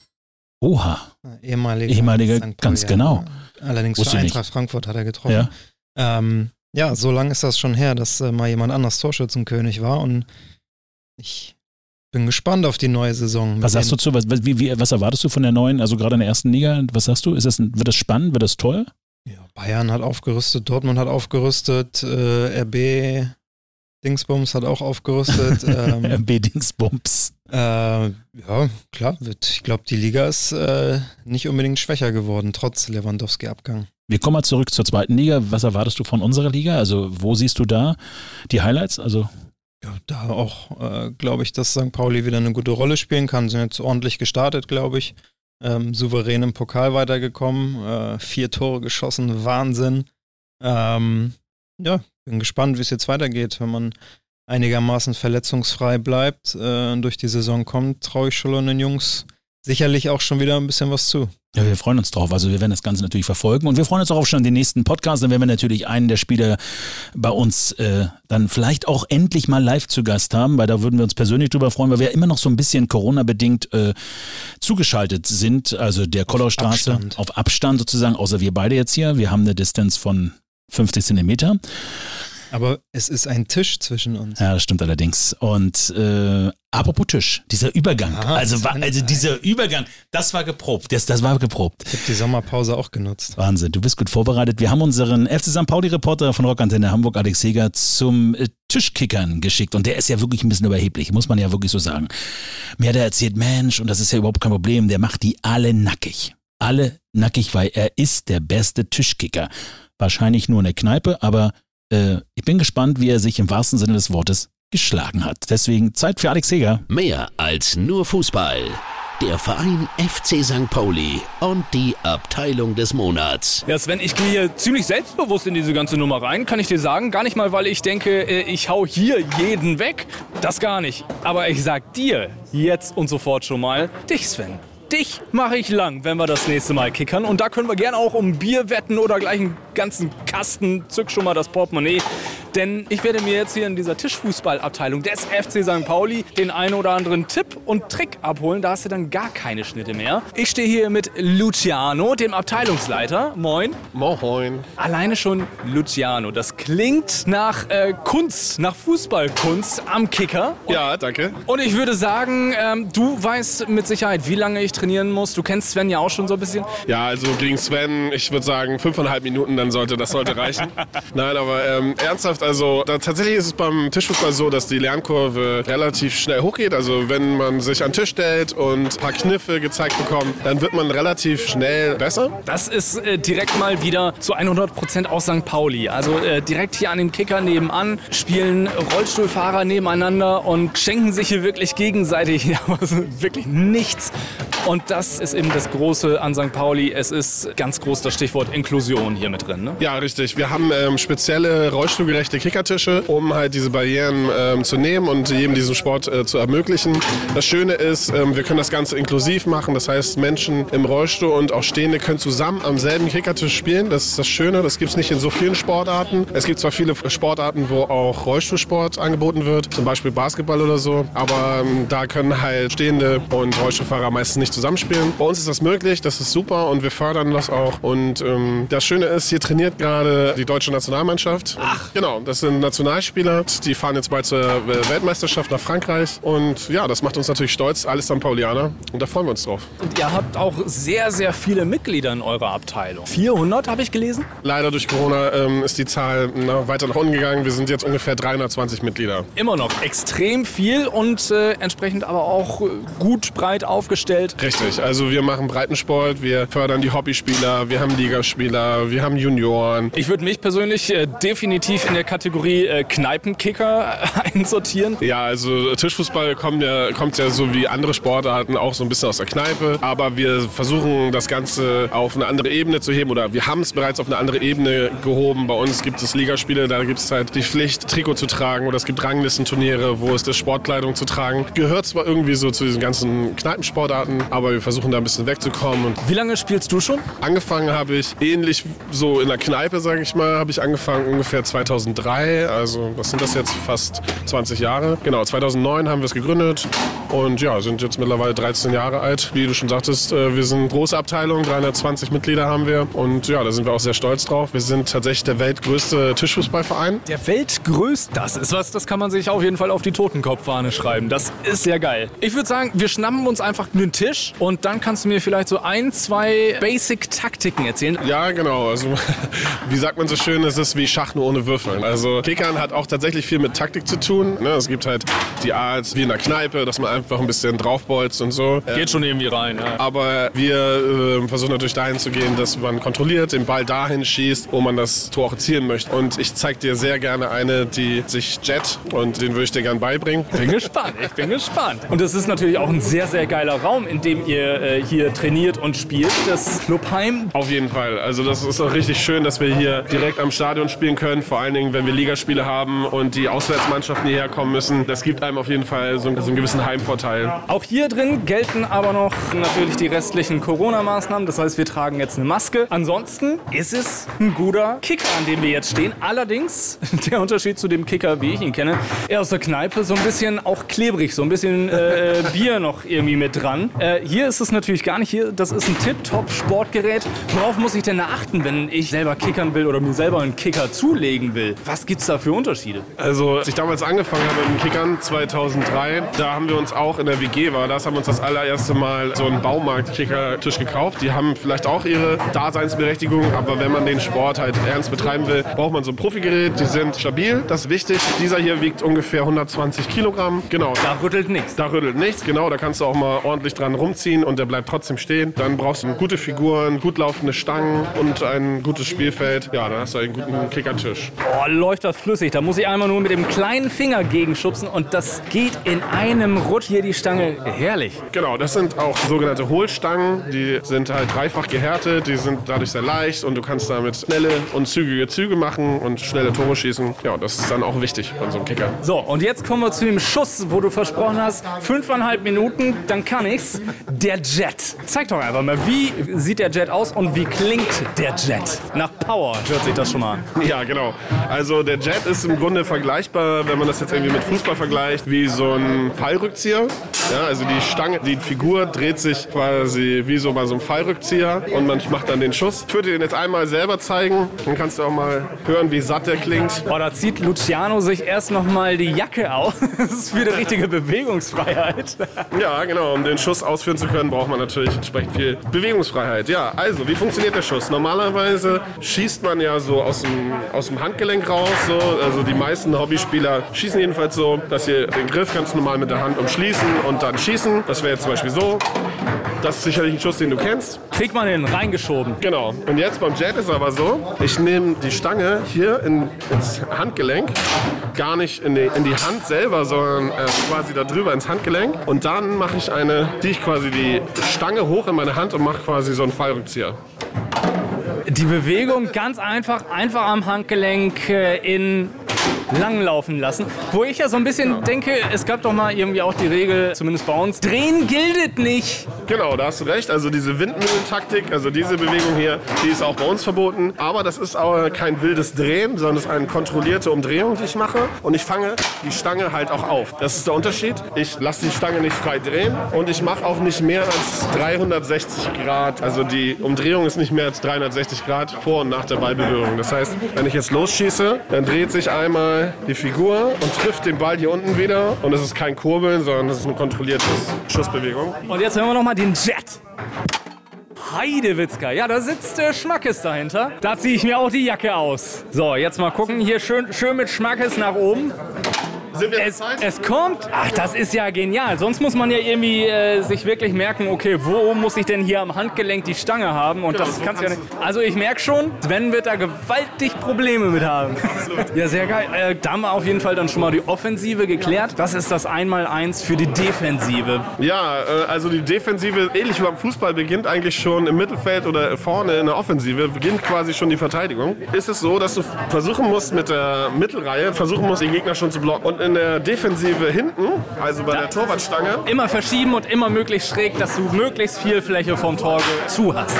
Oha. Ehemaliger. Ehemaliger, ganz genau. Allerdings Wusste für Eintracht nicht. Frankfurt hat er getroffen. Ja. Ähm, ja, so lange ist das schon her, dass äh, mal jemand anders Torschützenkönig war und ich bin gespannt auf die neue Saison. Was sagst du zu, was, wie, wie, was erwartest du von der neuen, also gerade in der ersten Liga? Was sagst du? Ist das, wird das spannend? Wird das toll? Ja, Bayern hat aufgerüstet, Dortmund hat aufgerüstet, äh, RB Dingsbums hat auch aufgerüstet. ähm, RB Dingsbums. Äh, ja, klar, wird, ich glaube, die Liga ist äh, nicht unbedingt schwächer geworden, trotz Lewandowski-Abgang. Wir kommen mal zurück zur zweiten Liga. Was erwartest du von unserer Liga? Also, wo siehst du da die Highlights? Also ja, da auch, äh, glaube ich, dass St. Pauli wieder eine gute Rolle spielen kann. Sind jetzt ordentlich gestartet, glaube ich. Ähm, souverän im Pokal weitergekommen. Äh, vier Tore geschossen, Wahnsinn. Ähm, ja, bin gespannt, wie es jetzt weitergeht. Wenn man einigermaßen verletzungsfrei bleibt äh, und durch die Saison kommt, traue ich schon den Jungs sicherlich auch schon wieder ein bisschen was zu. Ja, wir freuen uns drauf. Also wir werden das Ganze natürlich verfolgen und wir freuen uns auch schon an den nächsten Podcast. Dann werden wir natürlich einen der Spieler bei uns äh, dann vielleicht auch endlich mal live zu Gast haben, weil da würden wir uns persönlich drüber freuen, weil wir immer noch so ein bisschen Corona-bedingt äh, zugeschaltet sind. Also der Kollerstraße auf Abstand. auf Abstand sozusagen, außer wir beide jetzt hier. Wir haben eine Distanz von 50 Zentimeter. Aber es ist ein Tisch zwischen uns. Ja, das stimmt allerdings. Und äh, apropos Tisch, dieser Übergang. Aha, also, war, also dieser Übergang, das war geprobt. Das, das war geprobt. Ich habe die Sommerpause auch genutzt. Wahnsinn, du bist gut vorbereitet. Wir haben unseren FC St. Pauli-Reporter von Rockantenne Hamburg, Alex Seger, zum äh, Tischkickern geschickt. Und der ist ja wirklich ein bisschen überheblich, muss man ja wirklich so sagen. Mir hat er erzählt, Mensch, und das ist ja überhaupt kein Problem, der macht die alle nackig. Alle nackig, weil er ist der beste Tischkicker. Wahrscheinlich nur in der Kneipe, aber äh, ich bin gespannt, wie er sich im wahrsten Sinne des Wortes geschlagen hat. Deswegen Zeit für Alex Heger. Mehr als nur Fußball. Der Verein FC St. Pauli und die Abteilung des Monats. Ja, Sven, ich gehe hier ziemlich selbstbewusst in diese ganze Nummer rein, kann ich dir sagen. Gar nicht mal, weil ich denke, äh, ich hau hier jeden weg. Das gar nicht. Aber ich sag dir jetzt und sofort schon mal, dich, Sven dich mache ich lang, wenn wir das nächste Mal kickern. Und da können wir gerne auch um Bier wetten oder gleich einen ganzen Kasten. Zück schon mal das Portemonnaie. Denn ich werde mir jetzt hier in dieser Tischfußballabteilung des FC St. Pauli den einen oder anderen Tipp und Trick abholen. Da hast du dann gar keine Schnitte mehr. Ich stehe hier mit Luciano, dem Abteilungsleiter. Moin. Moin. Alleine schon Luciano. Das klingt nach äh, Kunst, nach Fußballkunst am Kicker. Und, ja, danke. Und ich würde sagen, ähm, du weißt mit Sicherheit, wie lange ich trainieren muss. Du kennst Sven ja auch schon so ein bisschen. Ja, also gegen Sven, ich würde sagen fünfeinhalb Minuten, dann sollte das sollte reichen. Nein, aber ähm, ernsthaft, also da, tatsächlich ist es beim Tischfußball so, dass die Lernkurve relativ schnell hochgeht. Also wenn man sich an den Tisch stellt und ein paar Kniffe gezeigt bekommt, dann wird man relativ schnell besser. Das ist äh, direkt mal wieder zu 100 Prozent aus St. Pauli. Also äh, direkt hier an dem Kicker nebenan spielen Rollstuhlfahrer nebeneinander und schenken sich hier wirklich gegenseitig wirklich nichts. Und das ist eben das Große an St. Pauli. Es ist ganz groß das Stichwort Inklusion hier mit drin. Ne? Ja, richtig. Wir haben ähm, spezielle rollstuhlgerechte Kickertische, um halt diese Barrieren ähm, zu nehmen und jedem diesen Sport äh, zu ermöglichen. Das Schöne ist, ähm, wir können das Ganze inklusiv machen. Das heißt, Menschen im Rollstuhl und auch Stehende können zusammen am selben Kickertisch spielen. Das ist das Schöne. Das gibt es nicht in so vielen Sportarten. Es gibt zwar viele Sportarten, wo auch Rollstuhlsport angeboten wird, zum Beispiel Basketball oder so, aber ähm, da können halt Stehende und Rollstuhlfahrer meistens nicht zusammenspielen. Bei uns ist das möglich, das ist super und wir fördern das auch. Und ähm, das Schöne ist, hier trainiert gerade die deutsche Nationalmannschaft. Ach. Genau, das sind Nationalspieler, die fahren jetzt bald zur Weltmeisterschaft nach Frankreich. Und ja, das macht uns natürlich stolz, alles St. Paulianer. Und da freuen wir uns drauf. Und ihr habt auch sehr, sehr viele Mitglieder in eurer Abteilung. 400 habe ich gelesen? Leider durch Corona ähm, ist die Zahl na, weiter nach unten gegangen. Wir sind jetzt ungefähr 320 Mitglieder. Immer noch extrem viel und äh, entsprechend aber auch äh, gut breit aufgestellt. Richtig, also wir machen Breitensport, wir fördern die Hobbyspieler, wir haben Ligaspieler, wir haben Junioren. Ich würde mich persönlich äh, definitiv in der Kategorie äh, Kneipenkicker einsortieren. Ja, also Tischfußball kommt ja, kommt ja so wie andere Sportarten auch so ein bisschen aus der Kneipe, aber wir versuchen das Ganze auf eine andere Ebene zu heben oder wir haben es bereits auf eine andere Ebene gehoben. Bei uns gibt es Ligaspiele, da gibt es halt die Pflicht, Trikot zu tragen oder es gibt Ranglistenturniere, wo es ist, Sportkleidung zu tragen. Gehört zwar irgendwie so zu diesen ganzen Kneipensportarten, aber wir versuchen da ein bisschen wegzukommen. Und Wie lange spielst du schon? Angefangen habe ich ähnlich so in der Kneipe, sage ich mal, habe ich angefangen ungefähr 2003. Also was sind das jetzt? Fast 20 Jahre. Genau, 2009 haben wir es gegründet und ja, sind jetzt mittlerweile 13 Jahre alt. Wie du schon sagtest, äh, wir sind große Abteilung, 320 Mitglieder haben wir und ja, da sind wir auch sehr stolz drauf. Wir sind tatsächlich der weltgrößte Tischfußballverein. Der weltgrößte, das ist was, das kann man sich auf jeden Fall auf die Totenkopfahne schreiben. Das ist sehr geil. Ich würde sagen, wir schnappen uns einfach einen Tisch und dann kannst du mir vielleicht so ein, zwei Basic-Taktiken erzählen. Ja, genau. Also, wie sagt man so schön, es ist wie Schach nur ohne Würfel. Also, Kickern hat auch tatsächlich viel mit Taktik zu tun. Ne? Es gibt halt die Art wie in der Kneipe, dass man einfach ein bisschen draufbolzt und so. Geht schon irgendwie rein, ja. Aber wir äh, versuchen natürlich dahin zu gehen, dass man kontrolliert den Ball dahin schießt, wo man das Tor auch erzielen möchte. Und ich zeige dir sehr gerne eine, die sich Jet und den würde ich dir gerne beibringen. Bin gespannt, ich bin gespannt. Und das ist natürlich auch ein sehr, sehr geiler Raum, in dem ihr äh, hier trainiert und spielt, das Clubheim. Auf jeden Fall. Also das ist auch richtig schön, dass wir hier direkt am Stadion spielen können. Vor allen Dingen, wenn wir Ligaspiele haben und die Auswärtsmannschaften hierher kommen müssen. Das gibt einem auf jeden Fall so, so einen gewissen Heimvorteil Vorteil. Auch hier drin gelten aber noch natürlich die restlichen Corona-Maßnahmen. Das heißt, wir tragen jetzt eine Maske. Ansonsten ist es ein guter Kicker, an dem wir jetzt stehen. Allerdings, der Unterschied zu dem Kicker, wie ich ihn kenne, er aus der Kneipe so ein bisschen auch klebrig, so ein bisschen äh, Bier noch irgendwie mit dran. Äh, hier ist es natürlich gar nicht. Hier, das ist ein Tip-Top-Sportgerät. Worauf muss ich denn achten, wenn ich selber kickern will oder mir selber einen Kicker zulegen will? Was gibt es da für Unterschiede? Also, als ich damals angefangen habe mit dem Kickern 2003, da haben wir uns auch in der WG war, das haben wir uns das allererste Mal so einen Baumarkt-Kickertisch gekauft. Die haben vielleicht auch ihre Daseinsberechtigung, aber wenn man den Sport halt ernst betreiben will, braucht man so ein Profigerät. Die sind stabil, das ist wichtig. Dieser hier wiegt ungefähr 120 Kilogramm. Genau. Da rüttelt nichts. Da rüttelt nichts, genau. Da kannst du auch mal ordentlich dran rumziehen und der bleibt trotzdem stehen. Dann brauchst du gute Figuren, gut laufende Stangen und ein gutes Spielfeld. Ja, dann hast du einen guten Kickertisch. Oh, läuft das flüssig. Da muss ich einmal nur mit dem kleinen Finger gegenschubsen und das geht in einem Rutsch hier die Stange. Herrlich. Genau, das sind auch sogenannte Hohlstangen. Die sind halt dreifach gehärtet, die sind dadurch sehr leicht und du kannst damit schnelle und zügige Züge machen und schnelle Tore schießen. Ja, das ist dann auch wichtig bei so einem Kicker. So, und jetzt kommen wir zu dem Schuss, wo du versprochen hast, fünfeinhalb Minuten, dann kann ich's. Der Jet. Zeig doch einfach mal, wie sieht der Jet aus und wie klingt der Jet? Nach Power hört sich das schon mal an. Ja, genau. Also der Jet ist im Grunde vergleichbar, wenn man das jetzt irgendwie mit Fußball vergleicht, wie so ein Fallrückzieher. Ja, also die Stange, die Figur dreht sich quasi wie so bei so einem Fallrückzieher und man macht dann den Schuss. Ich würde den jetzt einmal selber zeigen, dann kannst du auch mal hören, wie satt der klingt. Oh, da zieht Luciano sich erst noch mal die Jacke aus. Das ist die richtige Bewegungsfreiheit. Ja, genau. Um den Schuss ausführen zu können, braucht man natürlich entsprechend viel Bewegungsfreiheit. Ja, also, wie funktioniert der Schuss? Normalerweise schießt man ja so aus dem, aus dem Handgelenk raus. So. Also die meisten Hobbyspieler schießen jedenfalls so, dass sie den Griff ganz normal mit der Hand umschließen und dann schießen. Das wäre jetzt zum Beispiel so. Das ist sicherlich ein Schuss, den du kennst. Kriegt man den reingeschoben. Genau. Und jetzt beim Jet ist aber so, ich nehme die Stange hier in, ins Handgelenk, gar nicht in die, in die Hand selber, sondern äh, quasi da drüber ins Handgelenk. Und dann mache ich eine, die ich quasi die Stange hoch in meine Hand und mache quasi so einen Fallrückzieher. Die Bewegung ganz einfach, einfach am Handgelenk äh, in langlaufen lassen. Wo ich ja so ein bisschen denke, es gab doch mal irgendwie auch die Regel, zumindest bei uns, drehen giltet nicht. Genau, da hast du recht. Also diese Windmühlentaktik, also diese Bewegung hier, die ist auch bei uns verboten. Aber das ist auch kein wildes Drehen, sondern es ist eine kontrollierte Umdrehung, die ich mache. Und ich fange die Stange halt auch auf. Das ist der Unterschied. Ich lasse die Stange nicht frei drehen und ich mache auch nicht mehr als 360 Grad. Also die Umdrehung ist nicht mehr als 360 Grad vor und nach der Ballberührung. Das heißt, wenn ich jetzt losschieße, dann dreht sich einmal die Figur und trifft den Ball hier unten wieder. Und es ist kein Kurbeln, sondern es ist eine kontrollierte Schussbewegung. Und jetzt hören wir nochmal den Jet. Heidewitzka. Ja, da sitzt äh, Schmackes dahinter. Da ziehe ich mir auch die Jacke aus. So, jetzt mal gucken. Hier schön, schön mit Schmackes nach oben. Sind wir es, es kommt. Ach, das ist ja genial. Sonst muss man ja irgendwie äh, sich wirklich merken, okay, wo muss ich denn hier am Handgelenk die Stange haben? Und das kannst du ja nicht. Also ich merke schon, Sven wird da gewaltig Probleme mit haben. Absolut. Ja, sehr geil. Äh, da haben wir auf jeden Fall dann schon mal die Offensive geklärt. Das ist das Einmaleins für die Defensive. Ja, äh, also die Defensive, ähnlich wie beim Fußball, beginnt eigentlich schon im Mittelfeld oder vorne in der Offensive, beginnt quasi schon die Verteidigung. Ist es so, dass du versuchen musst mit der Mittelreihe, versuchen musst, den Gegner schon zu blocken. Und in der Defensive hinten, also bei der Torwartstange. Immer verschieben und immer möglichst schräg, dass du möglichst viel Fläche vom Tor zu hast.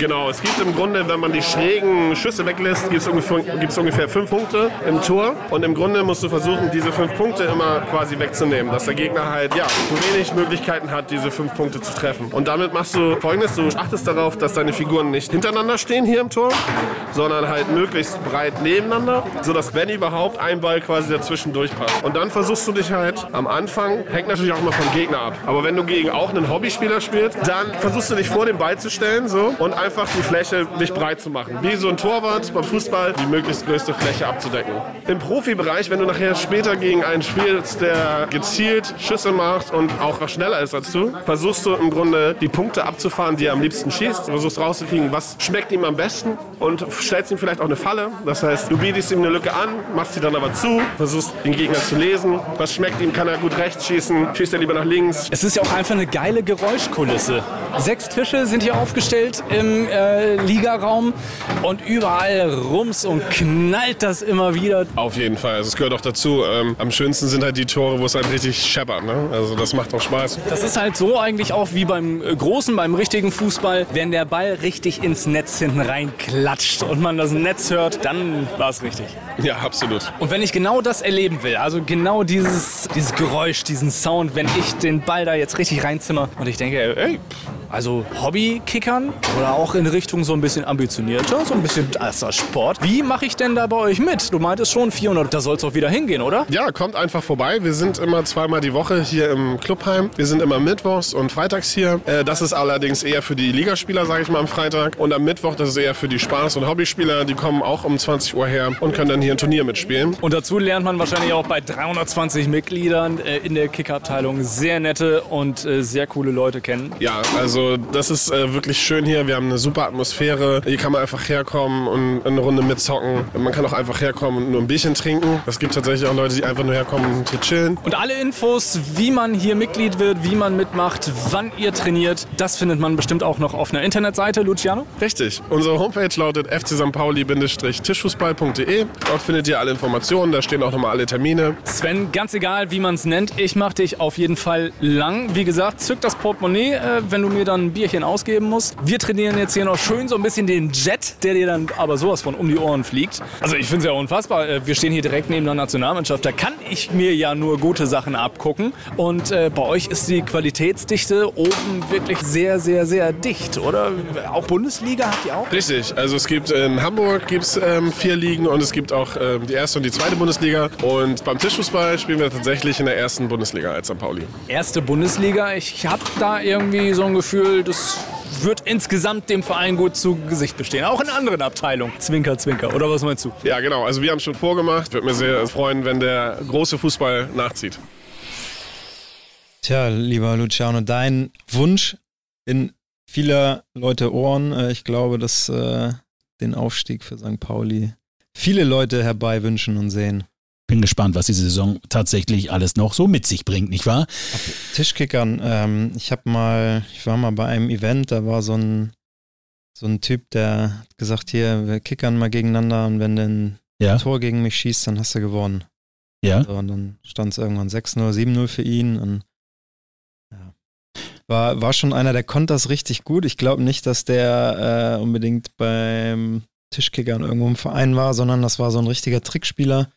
Genau, es gibt im Grunde, wenn man die schrägen Schüsse weglässt, gibt es ungefähr, ungefähr fünf Punkte im Tor. Und im Grunde musst du versuchen, diese fünf Punkte immer quasi wegzunehmen, dass der Gegner halt ja wenig Möglichkeiten hat, diese fünf Punkte zu treffen. Und damit machst du folgendes: Du achtest darauf, dass deine Figuren nicht hintereinander stehen hier im Tor, sondern halt möglichst breit nebeneinander, sodass wenn überhaupt ein Ball quasi dazwischen durchpasst. Und dann versuchst du dich halt am Anfang, hängt natürlich auch immer vom Gegner ab. Aber wenn du gegen auch einen Hobbyspieler spielst, dann versuchst du dich vor den Ball zu stellen so und einfach die Fläche nicht breit zu machen. Wie so ein Torwart beim Fußball, die möglichst größte Fläche abzudecken. Im Profibereich, wenn du nachher später gegen einen spielst, der gezielt Schüsse macht und auch schneller ist als du, versuchst du im Grunde die Punkte abzufahren, die er am liebsten schießt. Du versuchst rauszukriegen, was schmeckt ihm am besten und stellst ihm vielleicht auch eine Falle. Das heißt, du bietest ihm eine Lücke an, machst sie dann aber zu, versuchst den Gegner zu lesen. Was schmeckt ihm? Kann er gut rechts schießen? Schießt er lieber nach links? Es ist ja auch einfach eine geile Geräuschkulisse. Sechs Tische sind hier aufgestellt im äh, Ligaraum und überall rums und knallt das immer wieder. Auf jeden Fall. Also es gehört auch dazu. Ähm, am schönsten sind halt die Tore, wo es halt richtig scheppert. Ne? Also das macht auch Spaß. Das ist halt so eigentlich auch wie beim äh, Großen, beim richtigen Fußball. Wenn der Ball richtig ins Netz hinten reinklatscht und man das Netz hört, dann war es richtig. Ja, absolut. Und wenn ich genau das erleben will, also genau dieses, dieses Geräusch, diesen Sound, wenn ich den Ball da jetzt richtig reinzimmer und ich denke, ey, also Hobbykickern oder auch in Richtung so ein bisschen ambitionierter, so ein bisschen als Sport. Wie mache ich denn da bei euch mit? Du meintest schon 400, da soll es auch wieder hingehen, oder? Ja, kommt einfach vorbei. Wir sind immer zweimal die Woche hier im Clubheim. Wir sind immer mittwochs und freitags hier. Äh, das ist allerdings eher für die Ligaspieler, sage ich mal, am Freitag. Und am Mittwoch, das ist eher für die Spaß- und Hobbyspieler. Die kommen auch um 20 Uhr her und können dann hier ein Turnier mitspielen. Und dazu lernt man wahrscheinlich auch bei 320 Mitgliedern äh, in der Kickerabteilung sehr nette und äh, sehr coole Leute kennen. Ja, also das ist wirklich schön hier. Wir haben eine super Atmosphäre. Hier kann man einfach herkommen und eine Runde mitzocken. Man kann auch einfach herkommen und nur ein Bierchen trinken. Es gibt tatsächlich auch Leute, die einfach nur herkommen und hier chillen. Und alle Infos, wie man hier Mitglied wird, wie man mitmacht, wann ihr trainiert, das findet man bestimmt auch noch auf einer Internetseite, Luciano? Richtig. Unsere Homepage lautet fcsampauli-tischfußball.de. Dort findet ihr alle Informationen, da stehen auch nochmal alle Termine. Sven, ganz egal, wie man es nennt, ich mache dich auf jeden Fall lang. Wie gesagt, zück das Portemonnaie, äh, wenn du mir dann ein Bierchen ausgeben musst. Wir trainieren jetzt hier noch schön so ein bisschen den Jet, der dir dann aber sowas von um die Ohren fliegt. Also ich finde es ja unfassbar. Äh, wir stehen hier direkt neben der Nationalmannschaft. Da kann ich mir ja nur gute Sachen abgucken. Und äh, bei euch ist die Qualitätsdichte oben wirklich sehr, sehr, sehr dicht, oder? Auch Bundesliga habt ihr auch? Richtig. Also es gibt in Hamburg gibt's, ähm, vier Ligen und es gibt auch ähm, die erste und die zweite Bundesliga. Und beim Tischfußball spielen wir tatsächlich in der ersten Bundesliga als St. Pauli. Erste Bundesliga. Ich habe da irgendwie so ein Gefühl, das wird insgesamt dem Verein gut zu Gesicht bestehen. Auch in anderen Abteilungen. Zwinker, zwinker. Oder was meinst du? Ja, genau. Also wir haben es schon vorgemacht. Würde mir sehr freuen, wenn der große Fußball nachzieht. Tja, lieber Luciano, dein Wunsch in vieler Leute Ohren. Äh, ich glaube, dass äh, den Aufstieg für St. Pauli viele Leute herbei wünschen und sehen. Bin gespannt, was diese Saison tatsächlich alles noch so mit sich bringt, nicht wahr? Tischkickern. Ähm, ich habe mal, ich war mal bei einem Event, da war so ein so ein Typ, der hat gesagt, hier, wir kickern mal gegeneinander und wenn du ein Ja. Tor gegen mich schießt, dann hast du gewonnen. Ja. So, und dann stand es irgendwann 6-0, 7-0 für ihn. Und, ja. war, war schon einer, der konnte das richtig gut. Ich glaube nicht, dass der äh, unbedingt beim Tischkickern irgendwo im Verein war, sondern das war so ein richtiger Trickspieler.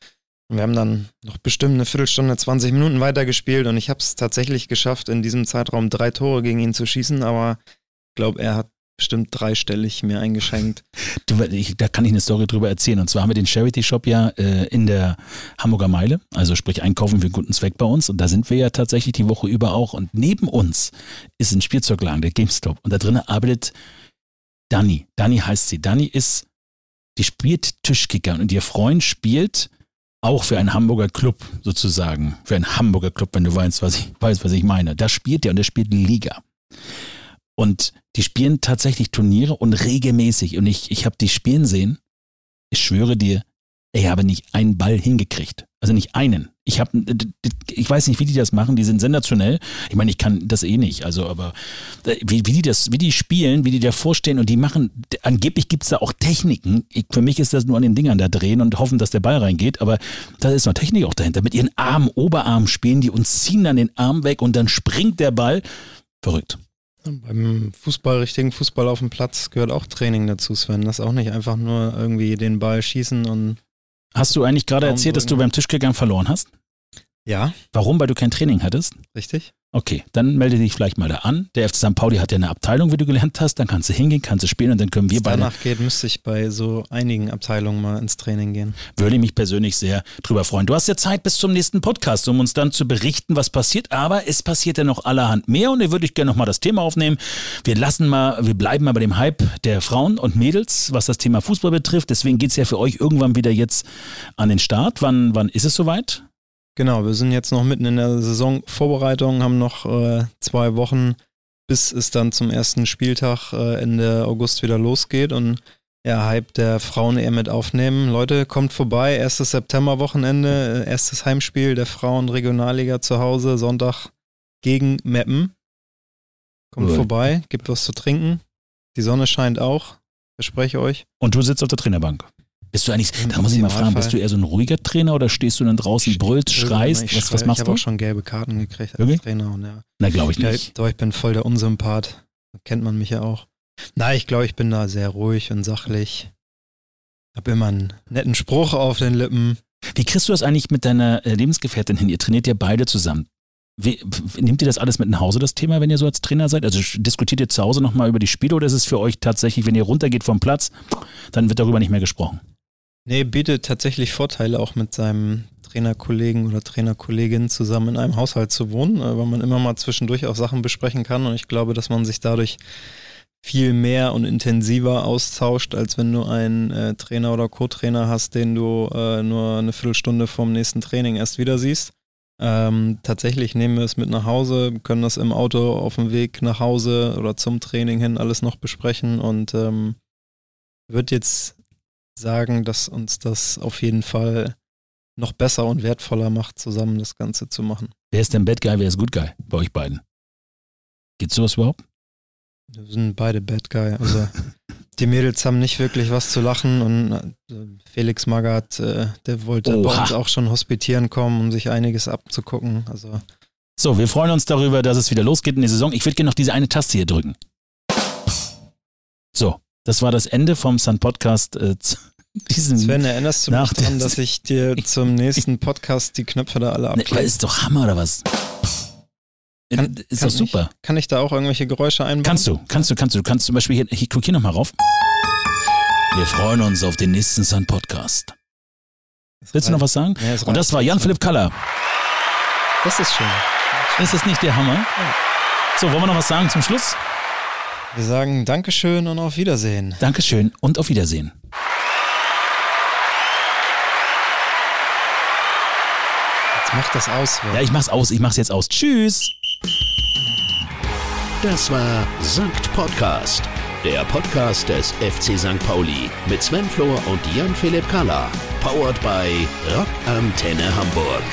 Wir haben dann noch bestimmt eine Viertelstunde, 20 Minuten weitergespielt und ich habe es tatsächlich geschafft, in diesem Zeitraum drei Tore gegen ihn zu schießen, aber ich glaube, er hat bestimmt dreistellig mir eingeschenkt. Du, ich, da kann ich eine Story drüber erzählen. Und zwar haben wir den Charity Shop ja äh, in der Hamburger Meile, also sprich Einkaufen für einen guten Zweck bei uns. Und da sind wir ja tatsächlich die Woche über auch. Und neben uns ist ein Spielzeugladen, der GameStop. Und da drinnen arbeitet Dani. Dani heißt sie. Dani ist, die spielt Tischkicker und ihr Freund spielt auch für einen Hamburger Club sozusagen. Für einen Hamburger Club, wenn du weißt, was ich, weißt, was ich meine. Da spielt er und er spielt Liga. Und die spielen tatsächlich Turniere und regelmäßig. Und ich, ich habe die spielen sehen. Ich schwöre dir, ich habe nicht einen Ball hingekriegt. Also nicht einen. Ich habe, ich weiß nicht, wie die das machen. Die sind sensationell. Ich meine, ich kann das eh nicht. Also, aber äh, wie, wie die das, wie die spielen, wie die da vorstehen und die machen. Angeblich gibt es da auch Techniken. Ich, für mich ist das nur an den Dingern da drehen und hoffen, dass der Ball reingeht. Aber da ist noch Technik auch dahinter. Mit ihren Arm, Oberarm spielen die und ziehen dann den Arm weg und dann springt der Ball. Verrückt. Beim Fußball, richtigen Fußball auf dem Platz gehört auch Training dazu, Sven. Das ist auch nicht einfach nur irgendwie den Ball schießen und. Hast du eigentlich gerade erzählt, dass du beim Tischgegangen verloren hast? Ja. Warum? Weil du kein Training hattest? Richtig. Okay, dann melde dich vielleicht mal da an. Der FC St. Pauli hat ja eine Abteilung, wie du gelernt hast. Dann kannst du hingehen, kannst du spielen und dann können wir Wenn beide. danach geht, müsste ich bei so einigen Abteilungen mal ins Training gehen. Würde mich persönlich sehr drüber freuen. Du hast ja Zeit bis zum nächsten Podcast, um uns dann zu berichten, was passiert. Aber es passiert ja noch allerhand mehr und da würde ich gerne nochmal das Thema aufnehmen. Wir lassen mal, wir bleiben mal bei dem Hype der Frauen und Mädels, was das Thema Fußball betrifft. Deswegen geht es ja für euch irgendwann wieder jetzt an den Start. Wann, wann ist es soweit? Genau, wir sind jetzt noch mitten in der Saisonvorbereitung, haben noch äh, zwei Wochen, bis es dann zum ersten Spieltag äh, Ende August wieder losgeht. Und ja, Hype der Frauen eher mit aufnehmen. Leute, kommt vorbei, erstes Septemberwochenende, äh, erstes Heimspiel der Frauen Regionalliga zu Hause, Sonntag gegen Meppen. Kommt cool. vorbei, gibt was zu trinken. Die Sonne scheint auch, verspreche euch. Und du sitzt auf der Trainerbank. Bist du eigentlich, da muss ich mal fragen, bist du eher so ein ruhiger Trainer oder stehst du dann draußen, brüllst, schreist? Was, was machst ich du? Ich habe auch schon gelbe Karten gekriegt als Wirklich? Trainer. Und ja. Na, glaube ich nicht. Doch, ich bin voll der Unsympath. Kennt man mich ja auch. Na, ich glaube, ich bin da sehr ruhig und sachlich. Hab immer einen netten Spruch auf den Lippen. Wie kriegst du das eigentlich mit deiner äh, Lebensgefährtin hin? Ihr trainiert ja beide zusammen. Wie, nehmt ihr das alles mit nach Hause, das Thema, wenn ihr so als Trainer seid? Also diskutiert ihr zu Hause nochmal über die Spiele oder ist es für euch tatsächlich, wenn ihr runtergeht vom Platz, dann wird darüber nicht mehr gesprochen? Nee, bietet tatsächlich Vorteile, auch mit seinem Trainerkollegen oder Trainerkollegin zusammen in einem Haushalt zu wohnen, äh, weil man immer mal zwischendurch auch Sachen besprechen kann und ich glaube, dass man sich dadurch viel mehr und intensiver austauscht, als wenn du einen äh, Trainer oder Co-Trainer hast, den du äh, nur eine Viertelstunde vorm nächsten Training erst wieder siehst. Ähm, tatsächlich nehmen wir es mit nach Hause, können das im Auto auf dem Weg nach Hause oder zum Training hin alles noch besprechen und ähm, wird jetzt sagen, dass uns das auf jeden Fall noch besser und wertvoller macht, zusammen das Ganze zu machen. Wer ist denn Bad Guy, wer ist Good Guy bei euch beiden? Geht's sowas überhaupt? Wir sind beide Bad Guy. Also die Mädels haben nicht wirklich was zu lachen und äh, Felix Magath, äh, der wollte Oha. bei uns auch schon hospitieren kommen, um sich einiges abzugucken. Also so, wir freuen uns darüber, dass es wieder losgeht in die Saison. Ich würde gerne noch diese eine Taste hier drücken. So, das war das Ende vom Sun Podcast. Äh, Sven, erinnerst du mich daran, dass ich dir zum nächsten Podcast die Knöpfe da alle abklicke? Nee, ist doch Hammer oder was? Kann, ist kann doch super. Ich, kann ich da auch irgendwelche Geräusche einbauen? Kannst du, kannst du, kannst du. Du kannst zum Beispiel hier, ich guck hier nochmal rauf. Wir freuen uns auf den nächsten Sun Podcast. Willst du noch was sagen? Ja, Und das war Jan-Philipp Kaller. Das ist schön. Ist das nicht der Hammer? Ja. So, wollen wir noch was sagen zum Schluss? Wir sagen Dankeschön und auf Wiedersehen. Dankeschön und auf Wiedersehen. Jetzt mach das aus. Ja, ich mach's aus. Ich mach's jetzt aus. Tschüss. Das war Sankt Podcast, der Podcast des FC St. Pauli mit Sven Flohr und Jan-Philipp Kalla. Powered by Rock Antenne Hamburg.